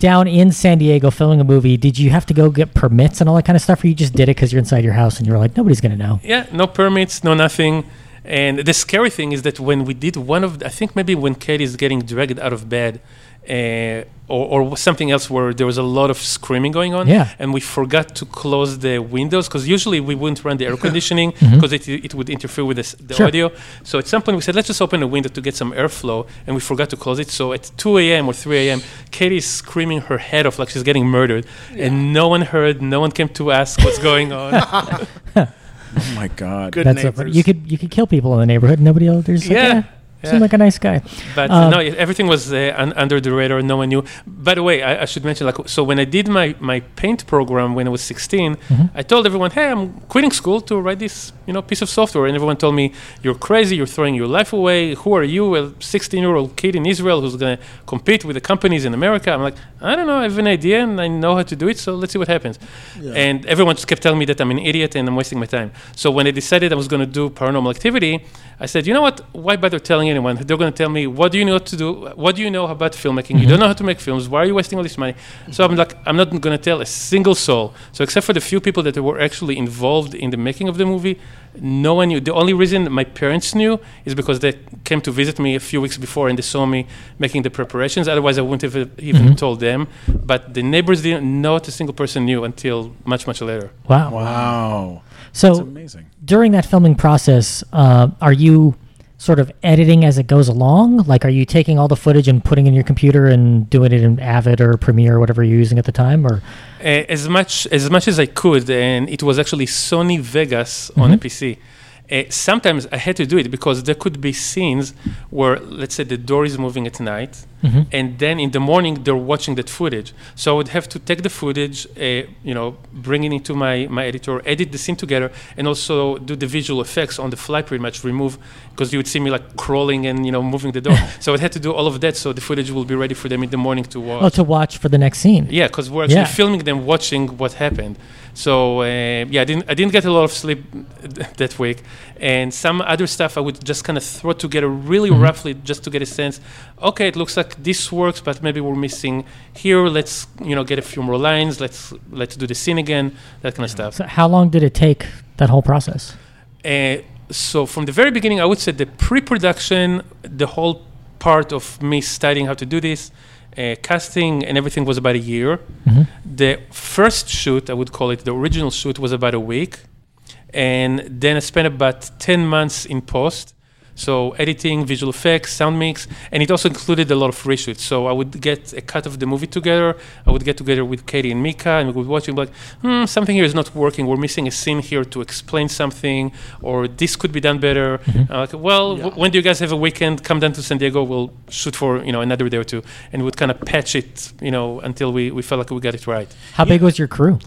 down in San Diego filming a movie. Did you have to go get permits and all that kind of stuff, or you just did it because you're inside your house and you're like nobody's gonna know? Yeah, no permits, no nothing. And the scary thing is that when we did one of, I think maybe when Katie is getting dragged out of bed, uh, or, or something else where there was a lot of screaming going on, Yeah. and we forgot to close the windows because usually we wouldn't run the air *laughs* conditioning because it, it would interfere with the, the Sure. audio. So at some point we said, let's just open a window to get some airflow, and we forgot to close it. So at 2 a.m. or 3 a.m., Katie's screaming her head off like she's getting murdered, and no one heard, no one came to ask what's going on. *laughs* *laughs* Oh my god. Good That's neighbors. funny. You could you could kill people in the neighborhood. Nobody else. There's like, Yeah, yeah. yeah. Seemed like a nice guy. But Um, no, everything was uh, un- under the radar. No one knew. By the way, I, I should mention, like, so when I did my, my paint program when I was 16, Mm-hmm. I told everyone, "Hey, I'm quitting school to write this, you know, piece of software." And everyone told me, "You're crazy. You're throwing your life away. Who are you, a 16-year-old kid in Israel who's gonna compete with the companies in America?" I'm like, "I don't know. I have an idea and I know how to do it. So let's see what happens." And everyone just kept telling me that I'm an idiot and I'm wasting my time. So when I decided I was going to do paranormal activity, I said, you know what? Why bother telling anyone? They're going to tell me, what do you know to do? What do you know about filmmaking? You don't know how to make films. Why are you wasting all this money? So I'm like, I'm not going to tell a single soul. So except for the few people that were actually involved in the making of the movie, no one knew. The only reason my parents knew is because they came to visit me a few weeks before and they saw me making the preparations. Otherwise, I wouldn't have even told them. But the neighbors didn't. Not a single person knew until much, much later. Wow. Wow. That's So amazing. during that filming process, uh, are you sort of editing as it goes along? Like, are you taking all the footage and putting it in your computer and doing it in Avid or Premiere or whatever you're using at the time? Or Uh, as much as much as I could, and it was actually Sony Vegas on a PC. Uh, sometimes I had to do it because there could be scenes where, let's say, the door is moving at night, and then in the morning they're watching that footage. So I would have to take the footage, uh, you know, bring it into my my editor, edit the scene together, and also do the visual effects on the fly, pretty much remove because you would see me like crawling and you know moving the door. *laughs* so I had to do all of that so the footage will be ready for them in the morning to watch. oh, to watch for the next scene? Yeah, because we're actually Yeah. filming them, watching what happened. So uh, yeah, I didn't I didn't get a lot of sleep *laughs* that week, and some other stuff I would just kind of throw together really Mm-hmm. roughly just to get a sense. Okay, it looks like this works, but maybe we're missing here. Let's you know get a few more lines. Let's let's do the scene again. That kind of stuff. So how long did it take that whole process? Uh, so from the very beginning, I would say the pre-production, the whole part of me studying how to do this, uh, casting and everything was about a year. The first shoot, I would call it, the original shoot was about a week, and then I spent about ten months in post. So editing, visual effects, sound mix, and it also included a lot of reshoots. So I would get a cut of the movie together. I would get together with Katie and Micah, and we would watch it. Like, hmm, something here is not working. We're missing a scene here to explain something, or this could be done better. I'm like, well, w- when do you guys have a weekend? Come down to San Diego. We'll shoot for you know another day or two, and we would kind of patch it, you know, until we, we felt like we got it right. How big was your crew?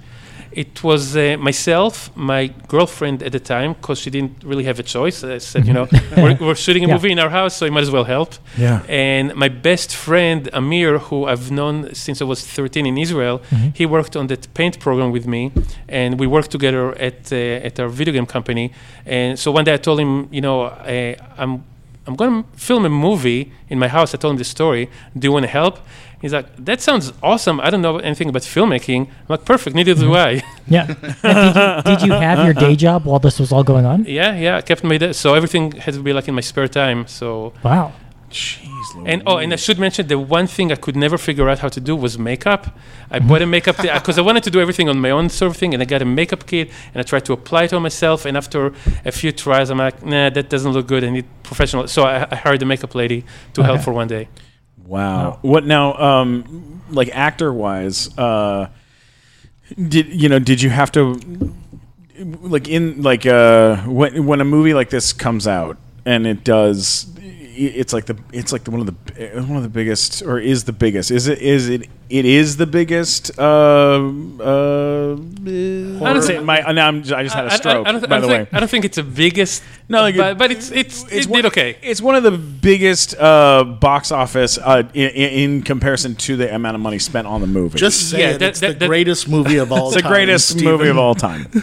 It was uh, myself, my girlfriend at the time, because she didn't really have a choice. I said, you know, *laughs* we're, we're shooting a Yeah. movie in our house, so you might as well help. Yeah. And my best friend, Amir, who I've known since I was 13 in Israel, he worked on that paint program with me, and we worked together at, uh, at our video game company. And so one day I told him, you know, uh, I'm, I'm going to film a movie in my house. I told him the story. Do you want to help? He's like, that sounds awesome. I don't know anything about filmmaking. I'm like, perfect. Neither do mm-hmm. I. Yeah. *laughs* Did, you, did you have your day job while this was all going on? yeah, yeah. I kept my day. So everything had to be like in my spare time. So Wow. Jeez. And oh, and I should mention the one thing I could never figure out how to do was makeup. I bought a makeup because *laughs* I wanted to do everything on my own sort of thing, and I got a makeup kit and I tried to apply it on myself. And after a few tries, I'm like, nah, that doesn't look good. I need professional. So I, I hired a makeup lady to help for one day. Wow. What now? Um, like actor wise, uh, did you know? Did you have to, like in like uh, when when a movie like this comes out, and it does. It's like the it's like the, one of the one of the biggest or is the biggest is it is it it is the biggest uh uh I don't say my now I'm, I just had a stroke I, don't, I by the think, way I don't think it's the biggest. No, like but, it- but it's it's, it one, did okay. It's one of the biggest uh, box office uh, in, in comparison to the amount of money spent on the movie. Just say Yeah, it. that- it's that- the that- greatest movie of all it's the greatest Steven. movie of all time. *laughs*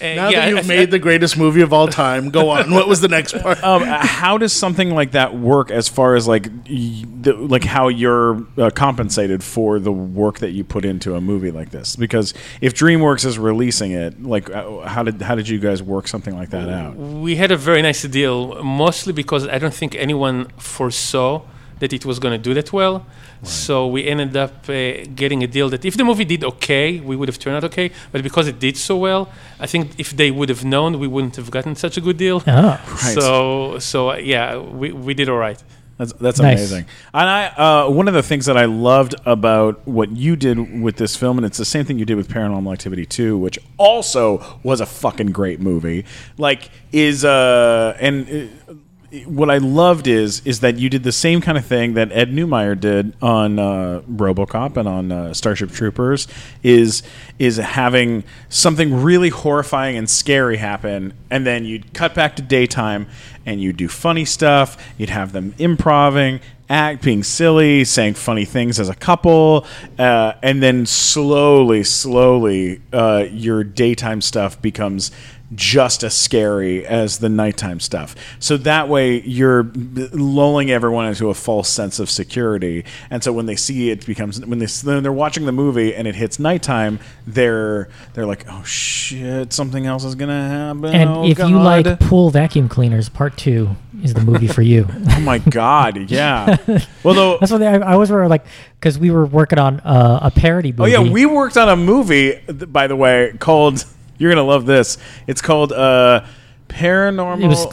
Uh, Now yeah, that you've made the greatest movie of all time, go on. What was the next *laughs* part? um, how does something like that work as far as like y- the, like how you're uh, compensated for the work that you put into a movie like this? Because if DreamWorks is releasing it, like uh, how did how did you guys work something like that out? we had a very nice deal, mostly because I don't think anyone foresaw that it was going to do that well. So we ended up uh, getting a deal that if the movie did okay, we would have turned out okay. But because it did so well, I think if they would have known, we wouldn't have gotten such a good deal. Oh. Right. So, so uh, yeah, we, we did all right. That's that's Nice. amazing. And I uh, one of the things that I loved about what you did with this film, and it's the same thing you did with Paranormal Activity 2, which also was a fucking great movie. Like is uh and. What I loved is is that you did the same kind of thing that Ed Neumeier did on uh, RoboCop and on uh, Starship Troopers is is having something really horrifying and scary happen, and then you'd cut back to daytime and you'd do funny stuff. You'd have them improvising, act, being silly, saying funny things as a couple, uh, and then slowly, slowly, uh, your daytime stuff becomes just as scary as the nighttime stuff. So that way you're lulling everyone into a false sense of security. And so when they see it becomes when they when they're watching the movie and it hits nighttime, they're they're like, "Oh shit, something else is going to happen." And oh, if you like pool vacuum cleaners, part two is the movie for you. *laughs* Oh my god, yeah. *laughs* Well, though That's what they, I, I always were like, because we were working on uh, a parody Oh yeah, we worked on a movie by the way called you're going to love this. It's called uh Paranormal It was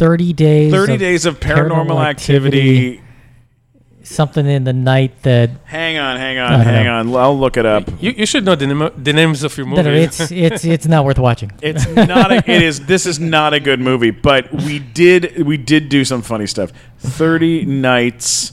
30 days. 30 of days of paranormal, activity. Something in the night that. Hang on, hang on, hang know. on. I'll look it up. You, you should know the, name, the names of your that movies. it's it's it's not worth watching. *laughs* It's not. A, it is. This is not a good movie. But we did. We did do some funny stuff. Thirty nights.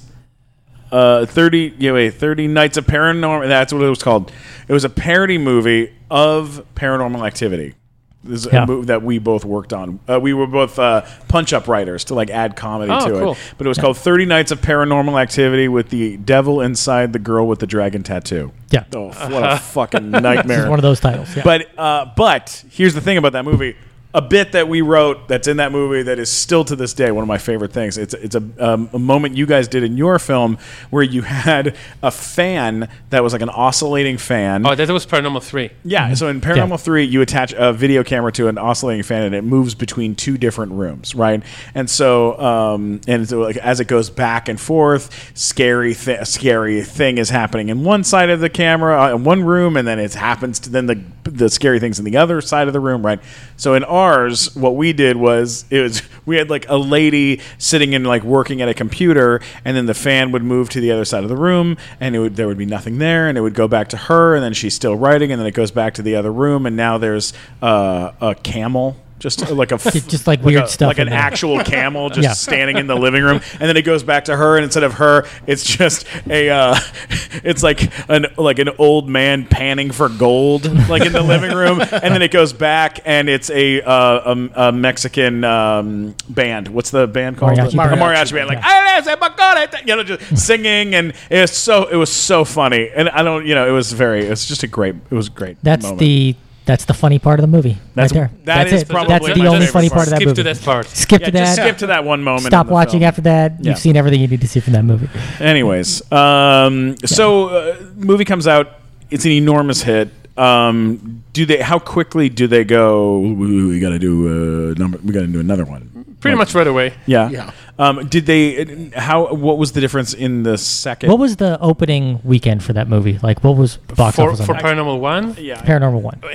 Uh, thirty. Yeah, wait. Thirty nights of paranormal. That's what it was called. It was a parody movie of Paranormal Activity. This is Yeah. a movie that we both worked on. Uh, we were both uh, punch-up writers to like add comedy Oh, to cool. it. But it was called Thirty Nights of Paranormal Activity with the devil inside the girl with the dragon tattoo. Yeah. Oh, what a fucking *laughs* nightmare! One of those titles. Yeah. But uh, but here's the thing about that movie. A bit that we wrote that's in that movie that is still to this day one of my favorite things. It's it's a, um, a moment you guys did in your film where you had a fan that was like an oscillating fan. oh, that was Paranormal 3. Yeah, so in Paranormal Yeah. 3, you attach a video camera to an oscillating fan and it moves between two different rooms, right? And so, um, and so like, as it goes back and forth, scary, th- scary thing is happening in one side of the camera, uh, in one room, and then it happens to then the, the scary things in the other side of the room, right? So in ours, what we did was, it was, we had like a lady sitting in like working at a computer, and then the fan would move to the other side of the room, and it would, there would be nothing there, and it would go back to her, and then she's still writing, and then it goes back to the other room, and now there's uh, a camel. *laughs* Just like a f- Just like weird a- stuff like an there. actual *laughs* camel just Yeah. standing in the living room, and then it goes back to her, and instead of her, it's just a, uh, *laughs* it's like an like an old man panning for gold, like in the living room, and then it goes back, and it's a uh, a, a Mexican um, band. What's the band called? Mariachi band. mariachi band, like "I say Bacone," you know, just singing, and it's so it was so funny, and I don't, you know, it was very, it's just a great, it was great. that's moment. the that's the funny part of the movie. That's- right there. that that's is it. probably That's the only funny part. part of that Skip movie. to that part. Skip Yeah, to just that. skip to that one moment. Stop watching film. after that. You've seen everything you need to see from that movie. Anyways, um, so uh, movie comes out. It's an enormous hit. Um, do they? How quickly do they go? "Ooh, We got to do uh, number. We got to do another one. Pretty much right away. Yeah. Yeah. Um, did they? How? What was the difference in the second? What was the opening weekend for that movie? Like, what was box For, office on for that? Paranormal 1, yeah. Paranormal One? uh,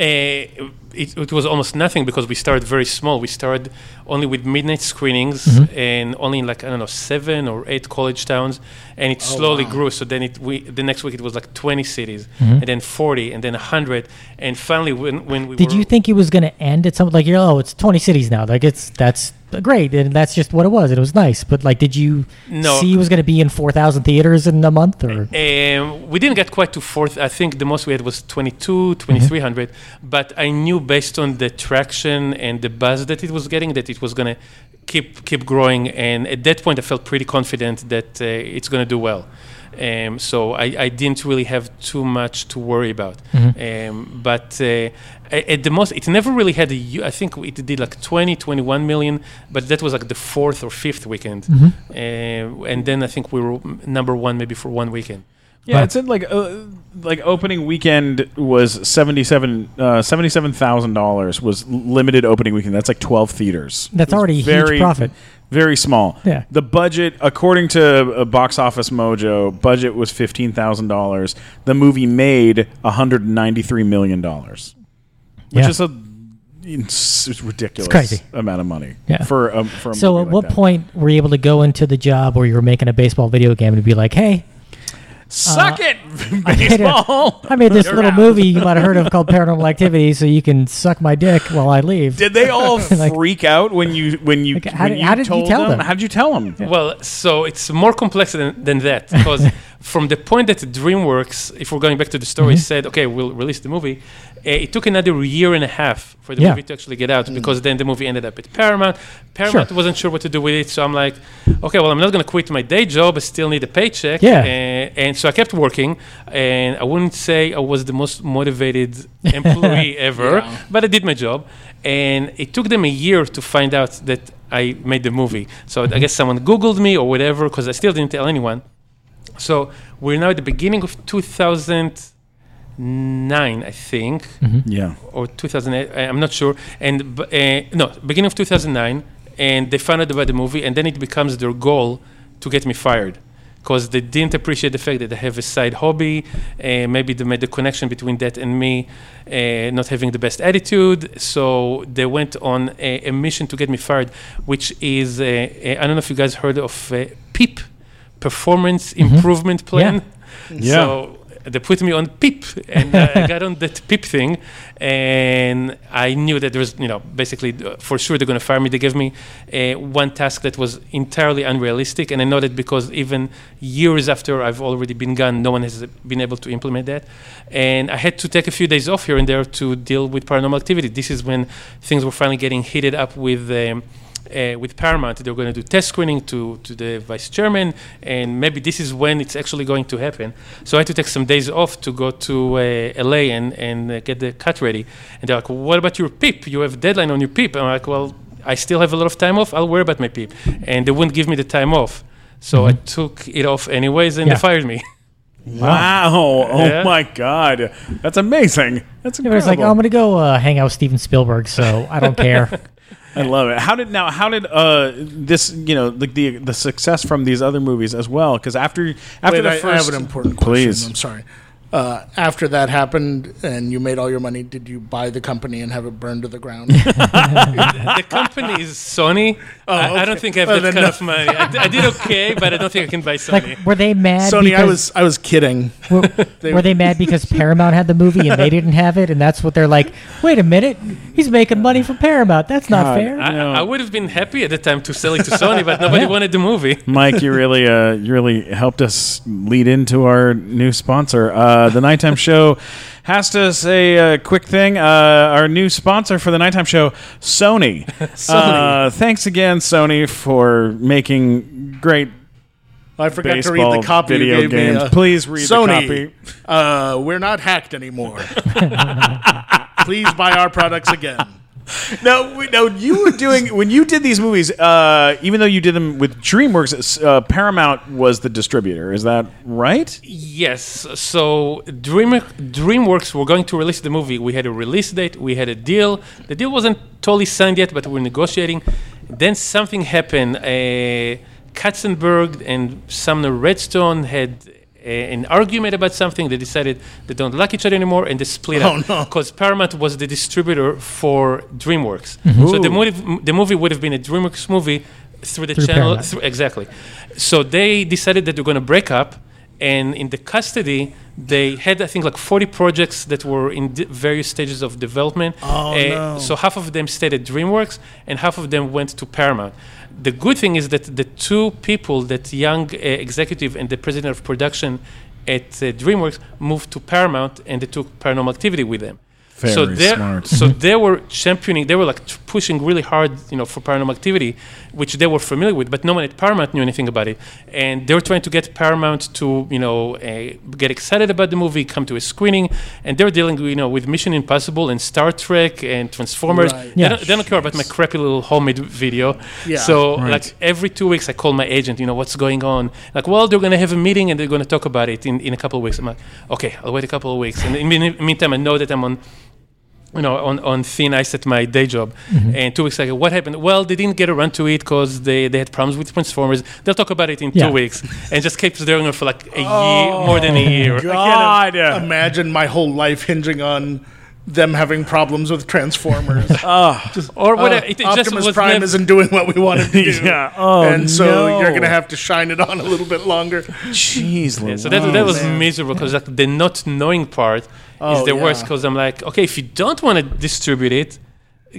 it, it was almost nothing because we started very small. We started only with midnight screenings Mm-hmm. and only in like I don't know seven or eight college towns, and Oh, it slowly grew. So then it we the next week it was like 20 cities, Mm-hmm. and then 40, and then 100, and finally when when we Did were, you think it was going to end at some like you're oh it's 20 cities now like it's that's great, and that's just what it was, and it was nice. But like, did you No. see it was going to be in four thousand theaters in a month, or Um, we didn't get quite to fourth. I think the most we had was 22, 2300. But I knew based on the traction and the buzz that it was getting that it was going to keep keep growing. And at that point, I felt pretty confident that uh, it's going to do well. Um, so I, I didn't really have too much to worry about. Um, but uh, at the most, it never really had a. I think it did like 20, 21 million, but that was like the fourth or fifth weekend. Uh, and then I think we were number one maybe for one weekend. Yeah, Wow. it said like uh, like opening weekend was seventy seven uh, seventy seven thousand dollars was limited opening weekend. That's like twelve theaters. That's already a huge profit. Very small. Yeah. The budget, according to uh, Box Office Mojo, budget was fifteen thousand dollars. The movie made one hundred ninety three million dollars, which Yeah. is a it's ridiculous crazy. amount of money. Yeah. For um, for so? At like what that. point were you able to go into the job where you were making a baseball video game and be like, "Hey, Suck uh, it, I *laughs* made, a- baseball. I made this little movie you might have heard of called Paranormal Activity, so you can suck my dick while I leave." Did they all *laughs* Like- freak out when you when you Like, how when did- you how did you told tell them? them? How did you tell them? Well, so it's more complex than, than that because *laughs* from the point that DreamWorks, if we're going back to the story, said, okay, we'll release the movie, uh, it took another year and a half for the Yeah. movie to actually get out because then the movie ended up at Paramount. Paramount Sure. wasn't sure what to do with it, so I'm like, okay, well, I'm not going to quit my day job. I still need a paycheck. Yeah. Uh, and so I kept working, and I wouldn't say I was the most motivated *laughs* employee ever, but I did my job. And it took them a year to find out that I made the movie. So I guess someone Googled me or whatever, because I still didn't tell anyone. So we're now at the beginning of 2009, I think, Yeah. or 2008. I- I'm not sure. And uh, no, beginning of 2009, and they found out about the movie, and then it becomes their goal to get me fired. Because they didn't appreciate the fact that I have a side hobby, uh, maybe they made the connection between that and me uh, not having the best attitude. So they went on a, a mission to get me fired, which is uh, uh, I don't know if you guys heard of uh, PIP, Performance Improvement Plan. Yeah. So they put me on PIP, and uh, I got on that PIP thing, and I knew that there was, you know, basically uh, for sure they're going to fire me. They gave me uh, one task that was entirely unrealistic, and I know that because even years after I've already been gone, no one has been able to implement that, and I had to take a few days off here and there to deal with paranormal activity. This is when things were finally getting heated up with. Um, uh, with Paramount, they're going to do test screening to, to the vice chairman, and maybe this is when it's actually going to happen. So I had to take some days off to go to uh, LA and, and uh, get the cut ready. And they're like, what about your PIP? You have a deadline on your PIP. I'm like, well, I still have a lot of time off. I'll worry about my PIP. And they wouldn't give me the time off. So I took it off anyways, and Yeah. they fired me. Wow. Oh Yeah. my God. That's amazing. That's incredible. It was like, oh, I'm going to go uh, hang out with Steven Spielberg, so I don't care. *laughs* I love it. How did now? How did uh this you know like the the success from these other movies as well? Because after after Wait, the I, I first, have an important question. Please. I'm sorry. Uh, after that happened and you made all your money, did you buy the company and have it burned to the ground? *laughs* the company is Sony. I, I don't think I have Oh, that then kind no. of money. I, d- I did okay, but I don't think I can buy Sony. like, were they mad? Sony, I was I was kidding. Were, *laughs* were they mad because Paramount had the movie and they *laughs* didn't have it, and that's what they're like? Wait a minute, he's making money from Paramount. That's not fair. I, No. I would have been happy at the time to sell it to Sony, but nobody *laughs* Yeah. wanted the movie. Mike, you really uh you really helped us lead into our new sponsor. Uh, the nighttime show has to say a quick thing. Uh, our new sponsor for the nighttime show, Sony. *laughs* Uh, thanks again, Sony, for making great I forgot to baseball read the copy video you gave games. me. uh, Please read Sony, the copy. Uh, we're not hacked anymore. *laughs* Please buy our products again. *laughs* No, no, you were doing when you did these movies. Uh, even though you did them with DreamWorks, uh, Paramount was the distributor. Is that right? Yes. So Dream DreamWorks were going to release the movie. We had a release date. We had a deal. The deal wasn't totally signed yet, but we were negotiating. Then something happened. Uh, Katzenberg and Sumner Redstone had an argument about something. They decided they don't like each other anymore, and they split Oh, up. no. Because Paramount was the distributor for DreamWorks. Mm-hmm. So the movie, the movie would have been a DreamWorks movie through the Through channel. Through, exactly. So they decided that they're going to break up, and in the custody, they had I think like 40 projects that were in di- various stages of development. Oh, Uh, no. So half of them stayed at DreamWorks, and half of them went to Paramount. The good thing is that the two people, that young uh, executive and the president of production at uh, DreamWorks, moved to Paramount, and they took Paranormal Activity with them. So Very they smart. so *laughs* they were championing, they were like t- pushing really hard, you know, for Paranormal Activity, which they were familiar with, but no one at Paramount knew anything about it, and they were trying to get Paramount to, you know, uh, get excited about the movie, come to a screening, and they were dealing, you know, with Mission Impossible and Star Trek and Transformers. Right. They, Yeah. don't, they don't care about my crappy little homemade video. Yeah. So Right. like every two weeks, I call my agent, you know, what's going on? Like, well, they're gonna have a meeting and they're gonna talk about it in, in a couple of weeks. I'm like, okay, I'll wait a couple of weeks. And in the meantime, I know that I'm on you know, on, on thin ice at my day job. Mm-hmm. And two weeks later, what happened? Well, they didn't get around to it because they, they had problems with Transformers. They'll talk about it in Yeah. two weeks. And just keeps doing it for like a oh year, more than a year. God. Imagine my whole life hinging on them having problems with Transformers. *laughs* Ah. Or whatever. Oh, it, it just Optimus was Prime never- isn't doing what we wanted to do. *laughs* Yeah. Oh, and so no. you're going to have to shine it on a little bit longer. Jeez, Yeah, so that, that was miserable because like the not knowing part is Oh, the worst because I'm like, okay, if you don't want to distribute it,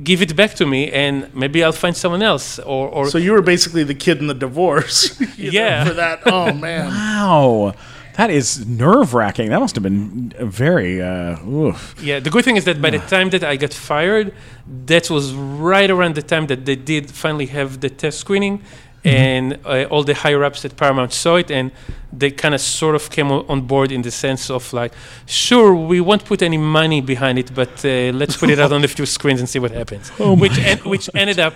give it back to me and maybe I'll find someone else. Or, or So you were basically the kid in the divorce. *laughs* you know, Yeah. for that. Oh, man. Wow. That is nerve wracking. That must have been very. Uh, oof. Yeah, the good thing is that by the time that I got fired, that was right around the time that they did finally have the test screening, and uh, all the higher ups at Paramount saw it, and they kind of sort of came o- on board in the sense of like, sure, we won't put any money behind it, but uh, let's put it out *laughs* on a few screens and see what happens. which en- which ended up.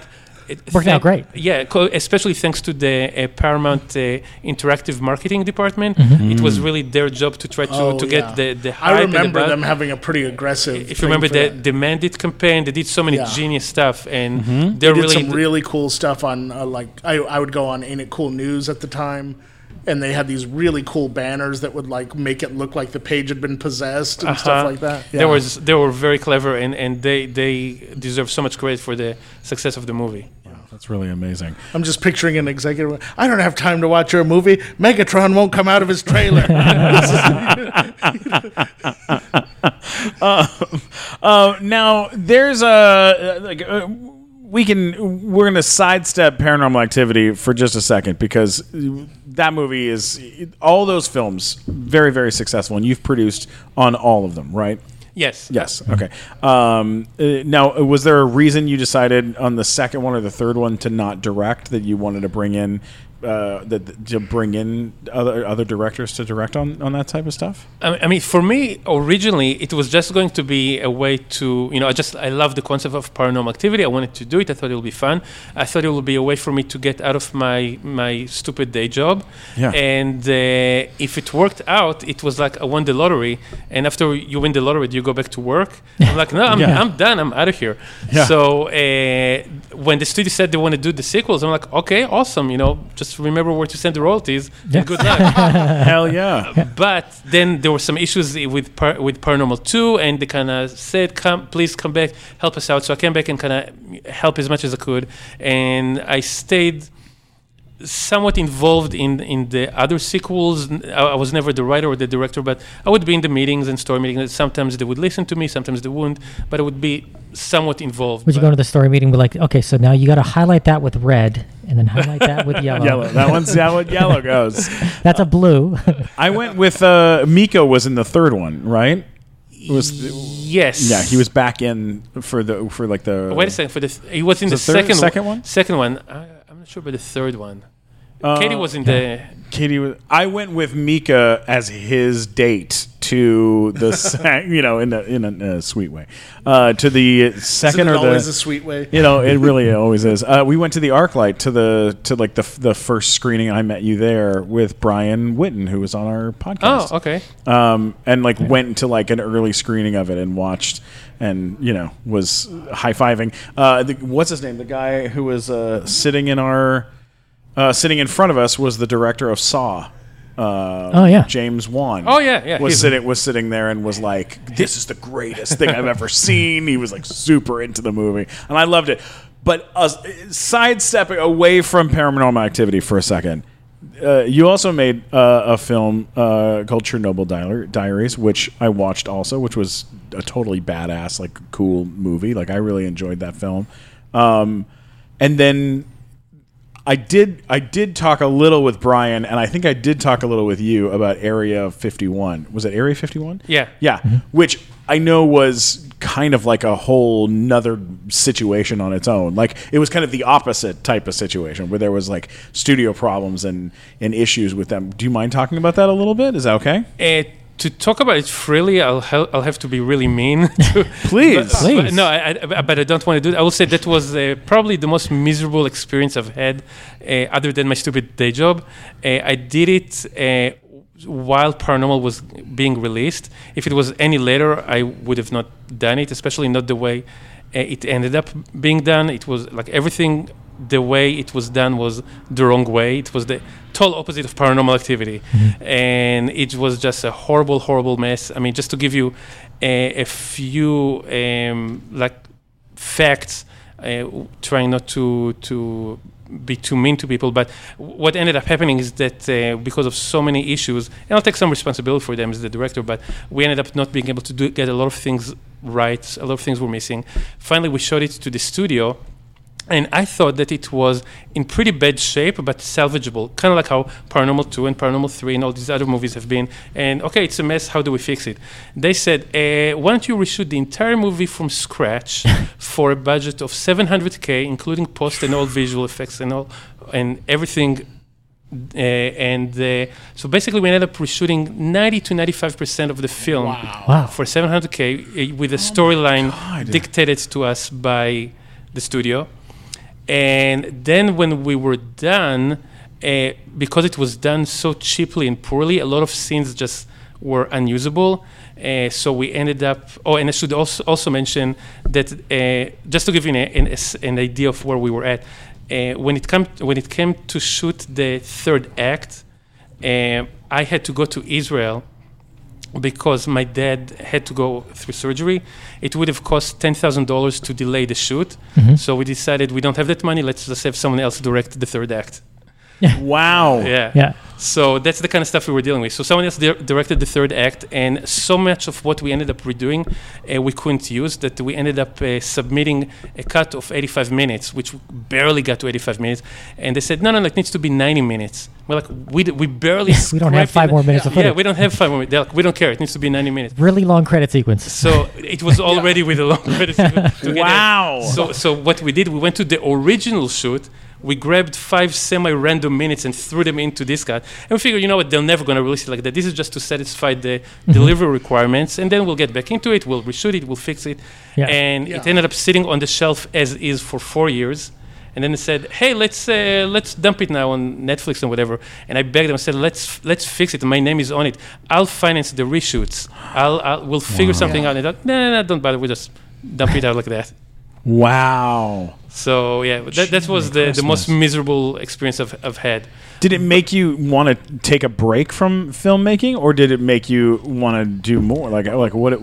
It Worked out great. Yeah, co- especially thanks to the uh, Paramount uh, interactive marketing department. Mm-hmm. It was really their job to try to, Oh, to yeah. get the, the hype I and the remember them having a pretty aggressive. If you remember for the that. demanded campaign, they did so many Yeah. genius stuff, and Mm-hmm. they're They did really some really cool stuff on uh, like I, I would go on Ain't It Cool News at the time, and they had these really cool banners that would like make it look like the page had been possessed and stuff Uh-huh. like that. They was they were very clever, and, and they they deserve so much credit for the success of the movie. That's really amazing. I'm just picturing an executive. I don't have time to watch your movie. Megatron won't come out of his trailer. *laughs* Uh, now there's a like uh, we can we're gonna sidestep Paranormal Activity for just a second because that movie is all those films very very successful and you've produced on all of them, right? Yes. Yes. Okay. Um, uh, now, was there a reason you decided on the second one or the third one to not direct? That you wanted to bring in uh, that to bring in other other directors to direct on on that type of stuff? I I mean, for me, originally, it was just going to be a way to, you know, I just, I love the concept of paranormal activity. I wanted to do it. I thought it would be fun. I thought it would be a way for me to get out of my my stupid day job. Yeah. And uh, if it worked out, it was like I won the lottery. And after you win the lottery, do you go back to work? I'm like, no, I'm, Yeah. I'm done. I'm out of here. Yeah. So uh, when the studio said they want to do the sequels, I'm like, okay, awesome. You know, just remember where to send the royalties. Yeah. Good luck. *laughs* Hell yeah! But then there were some issues with par- with Paranormal 2, and they kind of said, "Come, please come back, help us out." So I came back and kind of help as much as I could, and I stayed somewhat involved in in the other sequels. I was never the writer or the director, but I would be in the meetings and story meetings. Sometimes they would listen to me, sometimes they wouldn't, but I would be somewhat involved. Would you go to the story meeting and be like, okay, so now you got to highlight that with red and then highlight that with yellow. Yellow. That one's how it yellow goes. *laughs* That's a blue. *laughs* I went with uh, Micah was in the third one, right? It was yes. yeah, he was back in for the for like the Wait a second. For the he was in the, the third- second second one? Second one. I, I'm not sure about the third one. Uh, Katie was in the. Katie was. I went with Micah as his date to the *laughs* you know in a in a, uh, sweet way uh, to the Isn't second it or always the a sweet way? you know it really *laughs* always is. Uh, we went to the ArcLight to the to like the the first screening. I met you there with Brian Witten, who was on our podcast. Oh, okay. um, and like went to like an early screening of it and watched and you know was high fiving. Uh, the, what's his name? The guy who was uh, sitting in our uh, sitting in front of us was the director of Saw. Uh, Oh, yeah. James Wan. Oh, yeah, yeah, Was he's- sitting was sitting there and was like, "This is the greatest thing I've ever seen." He was like super into the movie, and I loved it. But uh, sidestepping away from Paranormal Activity for a second, uh, you also made uh, a film uh, called Chernobyl Diar- Diaries, which I watched also, which was a totally badass, like cool movie. Like I really enjoyed that film. Um, and then I did I did talk a little with Brian, and I think I did talk a little with you about Area 51. Was it Area 51? Yeah. Yeah, which I know was kind of like a whole nother situation on its own. Like it was kind of the opposite type of situation where there was like studio problems and, and issues with them. Do you mind talking about that a little bit? Is that okay? Uh, to talk about it freely, I'll ha- I'll have to be really mean. *laughs* to- *laughs* Please. But, Please. but no, I, I, but I don't want to do that. I will say that was uh, probably the most miserable experience I've had, uh, other than my stupid day job. Uh, I did it uh, while Paranormal was being released. If it was any later, I would have not done it, especially not the way uh, it ended up being done. It was like everything. The way it was done was the wrong way. It was the total opposite of paranormal activity, and it was just a horrible, horrible mess. I mean, just to give you a, a few um, like facts, uh, trying not to to be too mean to people. But what ended up happening is that uh, because of so many issues, and I'll take some responsibility for them as the director, but we ended up not being able to do, get a lot of things right. A lot of things were missing. Finally, we showed it to the studio. And I thought that it was in pretty bad shape, but salvageable. Kind of like how Paranormal 2 and Paranormal 3 and all these other movies have been. And okay, it's a mess. How do we fix it? They said, uh, why don't you reshoot the entire movie from scratch *laughs* for a budget of 700K, including post and all visual effects and all, and everything uh, and uh, so basically, we ended up reshooting 90 to 95 percent of the film Wow. for 700k uh, with a storyline dictated to us by the studio. And then when we were done, uh, because it was done so cheaply and poorly, a lot of scenes just were unusable. Uh, so we ended up. Oh, and I should also also mention that uh, just to give you an, an, an idea of where we were at, uh, when it come when it came to shoot the third act, uh, I had to go to Israel because my dad had to go through surgery. It would have cost ten thousand dollars to delay the shoot. Mm-hmm. So we decided we don't have that money. Let's just have someone else direct the third act. Wow. Yeah. Yeah. So that's the kind of stuff we were dealing with. So someone else di- directed the third act, and so much of what we ended up redoing, uh, we couldn't use. That we ended up uh, submitting a cut of 85 minutes, which barely got to 85 minutes. And they said, no, no, no, it needs to be 90 minutes. We're like, we, d- we barely. *laughs* We don't have five it. more minutes of Yeah, we don't have five more. They're like, we don't care. It needs to be 90 minutes. Really long credit sequence. So it was already with a long credit sequence to get it. *laughs* Wow. So, so what we did, we went to the original shoot. We grabbed five semi-random minutes and threw them into this cut, and we figured, you know what, they're never going to release it like that. This is just to satisfy the delivery requirements, and then we'll get back into it. We'll reshoot it. We'll fix it, Yeah. and it ended up sitting on the shelf as is for four years. And then they said, "Hey, let's uh, let's dump it now on Netflix and whatever." And I begged them. I said, "Let's let's fix it. My name is on it. I'll finance the reshoots. I'll, I'll we'll figure something out." And they're like, "No, no, no, don't bother. We just dump it out like that." Wow. So yeah, that, that was the, the most miserable experience I've, I've had. Did it make you want to take a break from filmmaking, or did it make you want to do more? Like, like what? It,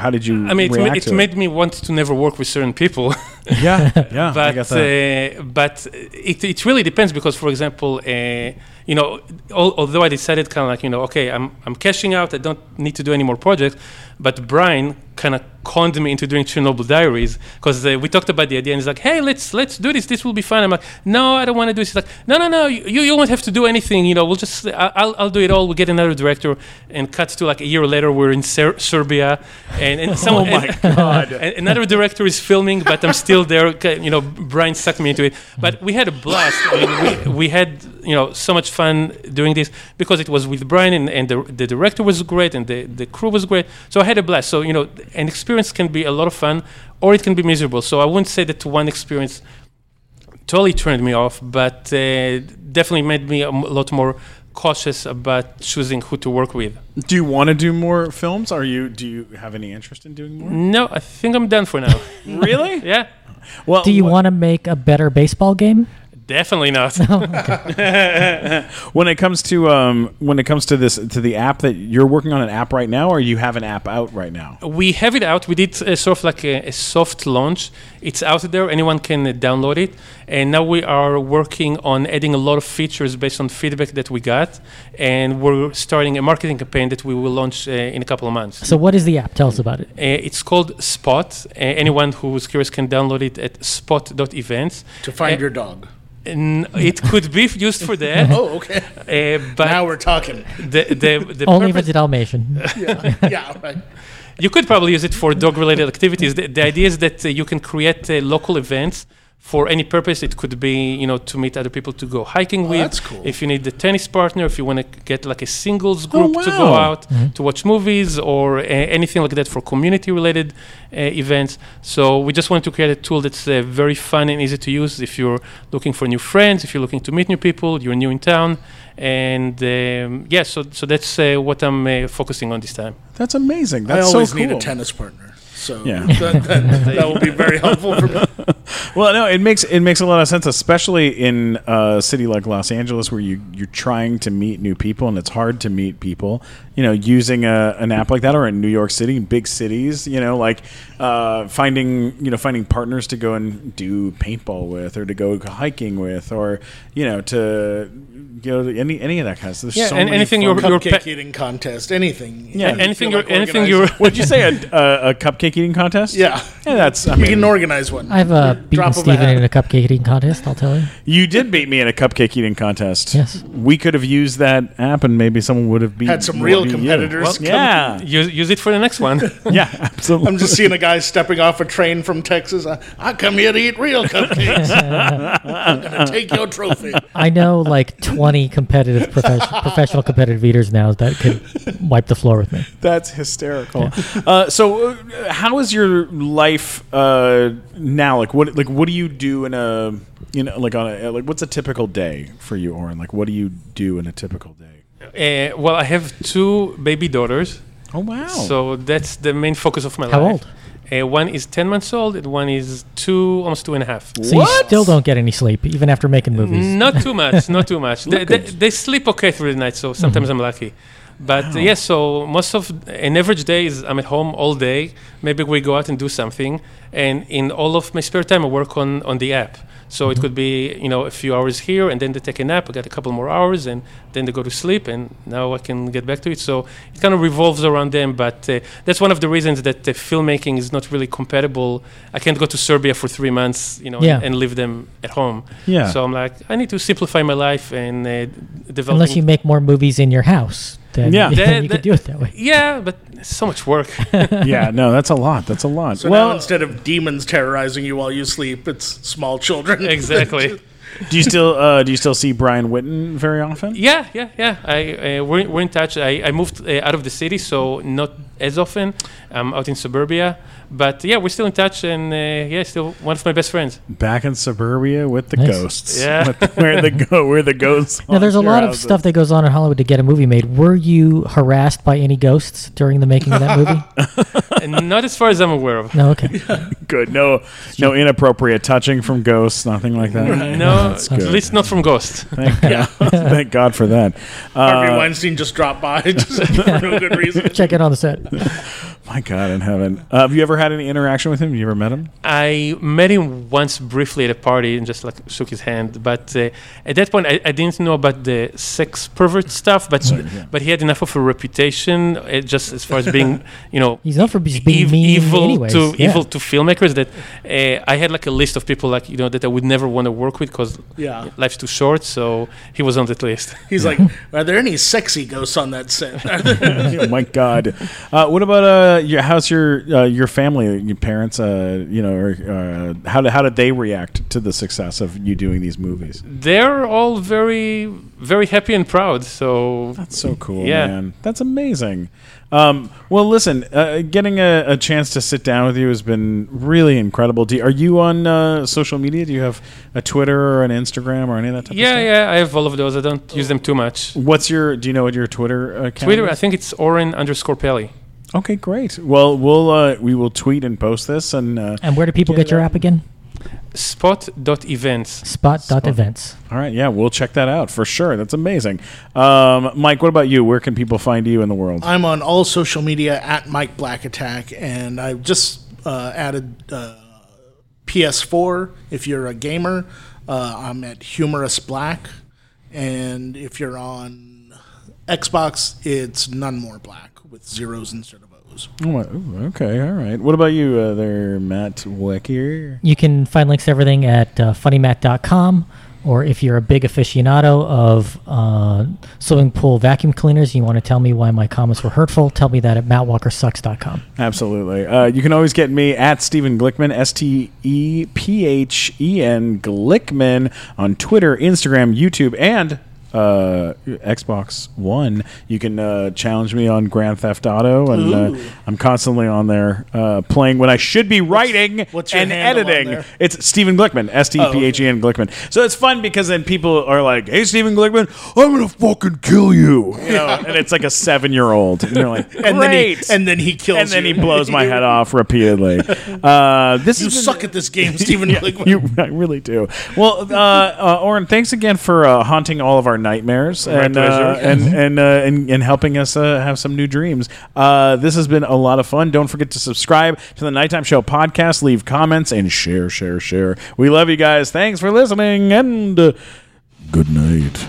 how did you? I mean, it, ma- it to made me want to never work with certain people. *laughs* Yeah, yeah. I but that. uh, but it, it really depends because, for example, uh, you know, al- although I decided kind of like you know, okay, I'm I'm cashing out. I don't need to do any more projects. But Brian kind of conned me into doing Chernobyl Diaries because uh, we talked about the idea and he's like, hey, let's let's do this. This will be fun. I'm like, no, I don't want to do this. He's like, no, no, no, you you won't have to do anything. You know, we'll just I'll I'll do it all. We'll get another director. And cuts to like a year later, we're in Ser- Serbia, and and some, *laughs* Oh my God. *laughs* and another director is filming, but I'm still there. You know, Brian sucked me into it. But we had a blast. I mean, we, we had you know so much fun doing this because it was with Brian and, and the, the director was great and the, the crew was great. So I had a blast. So you know, an experience can be a lot of fun or it can be miserable. So I wouldn't say that one experience totally turned me off, but uh, definitely made me a m- lot more cautious about choosing who to work with. Do you want to do more films? Are you? Do you have any interest in doing more? No, I think I'm done for now. really? *laughs* yeah. Well, Do you wha- want to make a better baseball game? Definitely not. *laughs* *laughs* When it comes to um, when it comes to this to the app that you're working on an app right now, or you have an app out right now. we have it out. We did uh, sort of like a, a soft launch. It's out there. Anyone can uh, download it. And now we are working on adding a lot of features based on feedback that we got. And we're starting a marketing campaign that we will launch uh, in a couple of months. So what is the app? Tell us about it. Uh, it's called Spot. Uh, anyone who's curious can download it at spot.events. To find Uh, your dog. And it could be used for that. *laughs* Oh, okay. Uh, but now we're talking. the, the, the Only if purpose- it's a Dalmatian. *laughs* Yeah, yeah, right. You could probably use it for dog-related activities. The, the idea is that uh, you can create uh, local events for any purpose. It could be, you know, to meet other people to go hiking with. Oh, that's cool. If you need a tennis partner, if you want to get like a singles group to go wow. out to watch movies or uh, anything like that for community-related uh, events. So we just wanted to create a tool that's uh, very fun and easy to use. If you're looking for new friends, if you're looking to meet new people, you're new in town, and um, yeah, so so that's uh, what I'm uh, focusing on this time. That's amazing. I That's always so cool. need a tennis partner. So Yeah. *laughs* that, that, that will be very helpful for me. *laughs* Well, no, it makes it makes a lot of sense, especially in a city like Los Angeles, where you you're trying to meet new people, and it's hard to meet people. You know, using a, an app like that, or in New York City, big cities, you know, like uh, finding you know finding partners to go and do paintball with, or to go hiking with, or you know to you know any any of that kind of stuff. There's Yeah, so and many anything fun- you're- Cupcake pe- eating contest, anything. Yeah. you anything feel you're like anything you're What'd you say? *laughs* A, a, a cupcake eating contest? Yeah. Yeah, that's. I We mean, can organize one. I've uh, beaten Drop of a Steven in a cupcake eating contest, I'll tell you. You did beat me in a cupcake eating contest. Yes. We could have used that app, and maybe someone would have beat. Had some real beat you. competitors Well, come- yeah, use, use it for the next one. *laughs* yeah, *laughs* absolutely. I'm just seeing a guy stepping off a train from Texas. I, I come here to eat real cupcakes. *laughs* I'm gonna take your trophy. I know like 20 competitive profession, professional competitive eaters now that could wipe the floor with me. That's hysterical. Uh, so, uh, how is your life uh, now? Like, what like what do you do in a you know like on a like what's a typical day for you, Oren? Like, what do you do in a typical day? Uh, well, I have two baby daughters, Oh wow! so that's the main focus of my How life. old? Uh, one is 10 months old, and one is two, almost two and a half. So you still don't get any sleep, even after making movies. Not too much, not too much. *laughs* they, they, they sleep okay through the night, so sometimes I'm lucky. But uh, yes, so most of an average day is I'm at home all day. Maybe we go out and do something, and in all of my spare time, I work on on the app. So it could be you know a few hours here, and then they take a nap. I got a couple more hours, and then they go to sleep, and now I can get back to it. So it kind of revolves around them. But uh, that's one of the reasons that uh, filmmaking is not really compatible. I can't go to Serbia for three months, you know, Yeah. and, and leave them at home. Yeah. So I'm like, I need to simplify my life and uh, develop. Unless you make more movies in your house, then, Yeah. *laughs* then That- you that- could do it that way. Yeah, but it's so much work. *laughs* yeah, no, that's a lot. That's a lot. So well, now instead of demons terrorizing you while you sleep, it's small children. *laughs* exactly. do you still uh, do you still see Brian Witten very often? Yeah, yeah, yeah. I uh, we're, we're in touch. I, I moved uh, out of the city, so not as often. I'm out in suburbia, but yeah, we're still in touch, and uh, yeah, still one of my best friends. Back in suburbia with the Nice. ghosts. Yeah. *laughs* The- where the go where the ghosts. *laughs* Now, there's a haunt your lot of houses. stuff that goes on in Hollywood to get a movie made. Were you harassed by any ghosts during the making of that movie? *laughs* not as far as I'm aware of. No, okay. Good. No, no inappropriate touching from ghosts. Nothing like that. No, That's at least not from ghosts. Thank, God. Thank God for that. Harvey Uh, Weinstein just dropped by just for no good reason. Check it on the set. my God in heaven. Uh, have you ever had any interaction with him? You ever met him? I met him once briefly at a party and just like shook his hand. But uh, at that point, I, I didn't know about the sex pervert stuff. But but he had enough of a reputation, uh, just as far as being, *laughs* you know, He's known for being ev- mean evil anyways. to Yeah. evil to filmmakers. That uh, I had like a list of people like you know that I would never want to work with because Yeah. life's too short. So he was on that list. *laughs* He's like, are there any sexy ghosts on that set? *laughs* oh my God. Uh, what about uh, your, how's your uh, your family, your parents? Uh, you know, or, uh, how did how did they react to the success of you doing these movies? They're all very very happy and proud. So That's so cool, Yeah. man. That's amazing. Um, well, listen, uh, getting a, a chance to sit down with you has been really incredible. Do, are you on uh, social media? Do you have a Twitter or an Instagram or any of that type yeah, of stuff? yeah, I have all of those. I don't use them too much. What's your? Do you know what your Twitter account? Twitter, is? I think it's Oren underscore Peli. Okay, great. Well, we'll uh, we will tweet and post this, and uh, And where do people Get get your app again? spot.events. Spot.events. All right, yeah, we'll check that out for sure. That's amazing. Um, Mike, what about you? Where can people find you in the world? I'm on all social media at Mike Black Attack, and I've just uh, added uh, PS4. If you're a gamer, uh, I'm at Humorous Black, and if you're on Xbox, it's None More Black with zeros instead of O's. Oh, ooh, okay, all right. What about you uh, there, Matt Walker? You can find links to everything at uh, funnymat.com. Or if you're a big aficionado of uh, swimming pool vacuum cleaners, you want to tell me why my comments were hurtful, tell me that at mattwalkersucks.com. Absolutely. Uh, you can always get me at Stephen Glickman, S T E P H E N Glickman on Twitter, Instagram, YouTube, and uh, Xbox One. You can uh, challenge me on Grand Theft Auto, and uh, I'm constantly on there uh, playing when I should be writing what's your and handle on editing. there? It's Stephen Glickman, S T P H E N Glickman. So it's fun because then people are like, "Hey, Stephen Glickman, I'm gonna fucking kill you," you know, and it's like a seven year old, and you're like, And then he and then he kills and then he you. blows my *laughs* head off repeatedly. Uh, this You been- suck at this game, *laughs* Stephen. Glickman. You, I really do. Well, uh, uh, Oren, thanks again for uh, haunting all of our nightmares and, uh, and *laughs* and, uh, and and helping us uh, have some new dreams. Uh, this has been a lot of fun. Don't forget to subscribe to the Nighttime Show podcast, leave comments, and share, share, share. We love you guys. Thanks for listening, and uh, good night.